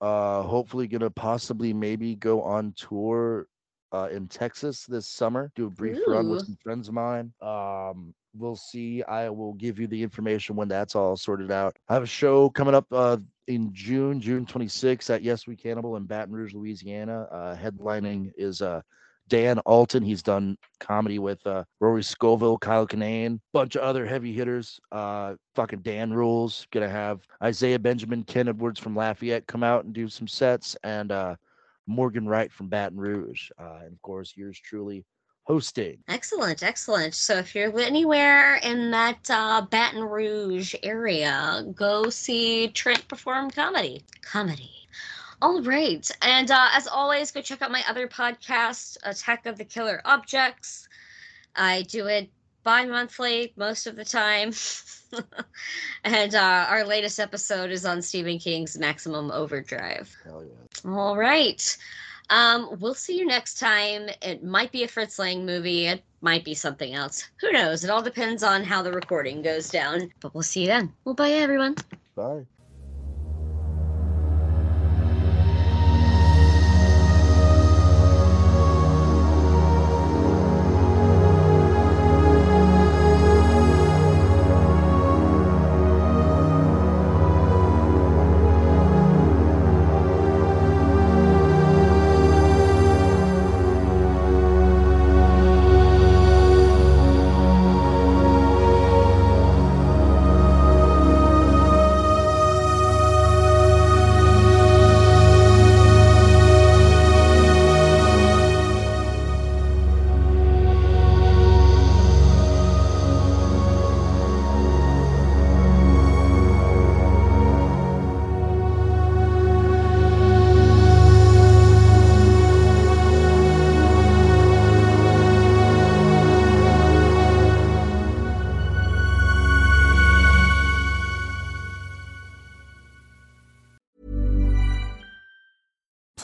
Uh, hopefully gonna possibly maybe go on tour uh in Texas this summer. Do a brief run with some friends of mine. Um, we'll see. I will give you the information when that's all sorted out. I have a show coming up uh in June, June 26th at Yes We Cannibal in Baton Rouge, Louisiana. Uh, headlining is uh Dan Alton. He's done comedy with uh, Rory Scovel, Kyle Kinane, bunch of other heavy hitters. Uh, fucking Dan Rules. Gonna have Isaiah Benjamin, Ken Edwards from Lafayette come out and do some sets, and uh, Morgan Wright from Baton Rouge, uh, and of course yours truly hosting. Excellent, excellent. So if you're anywhere in that uh, Baton Rouge area, go see Trent perform comedy. Comedy. All right. And uh, as always, go check out my other podcast, Attack of the Killer Objects. I do it bi monthly most of the time. and uh, our latest episode is on Stephen King's Maximum Overdrive. Hell yeah. All right. Um, we'll see you next time. It might be a Fritz Lang movie. It might be something else. Who knows? It all depends on how the recording goes down. But we'll see you then. Well, bye, everyone. Bye.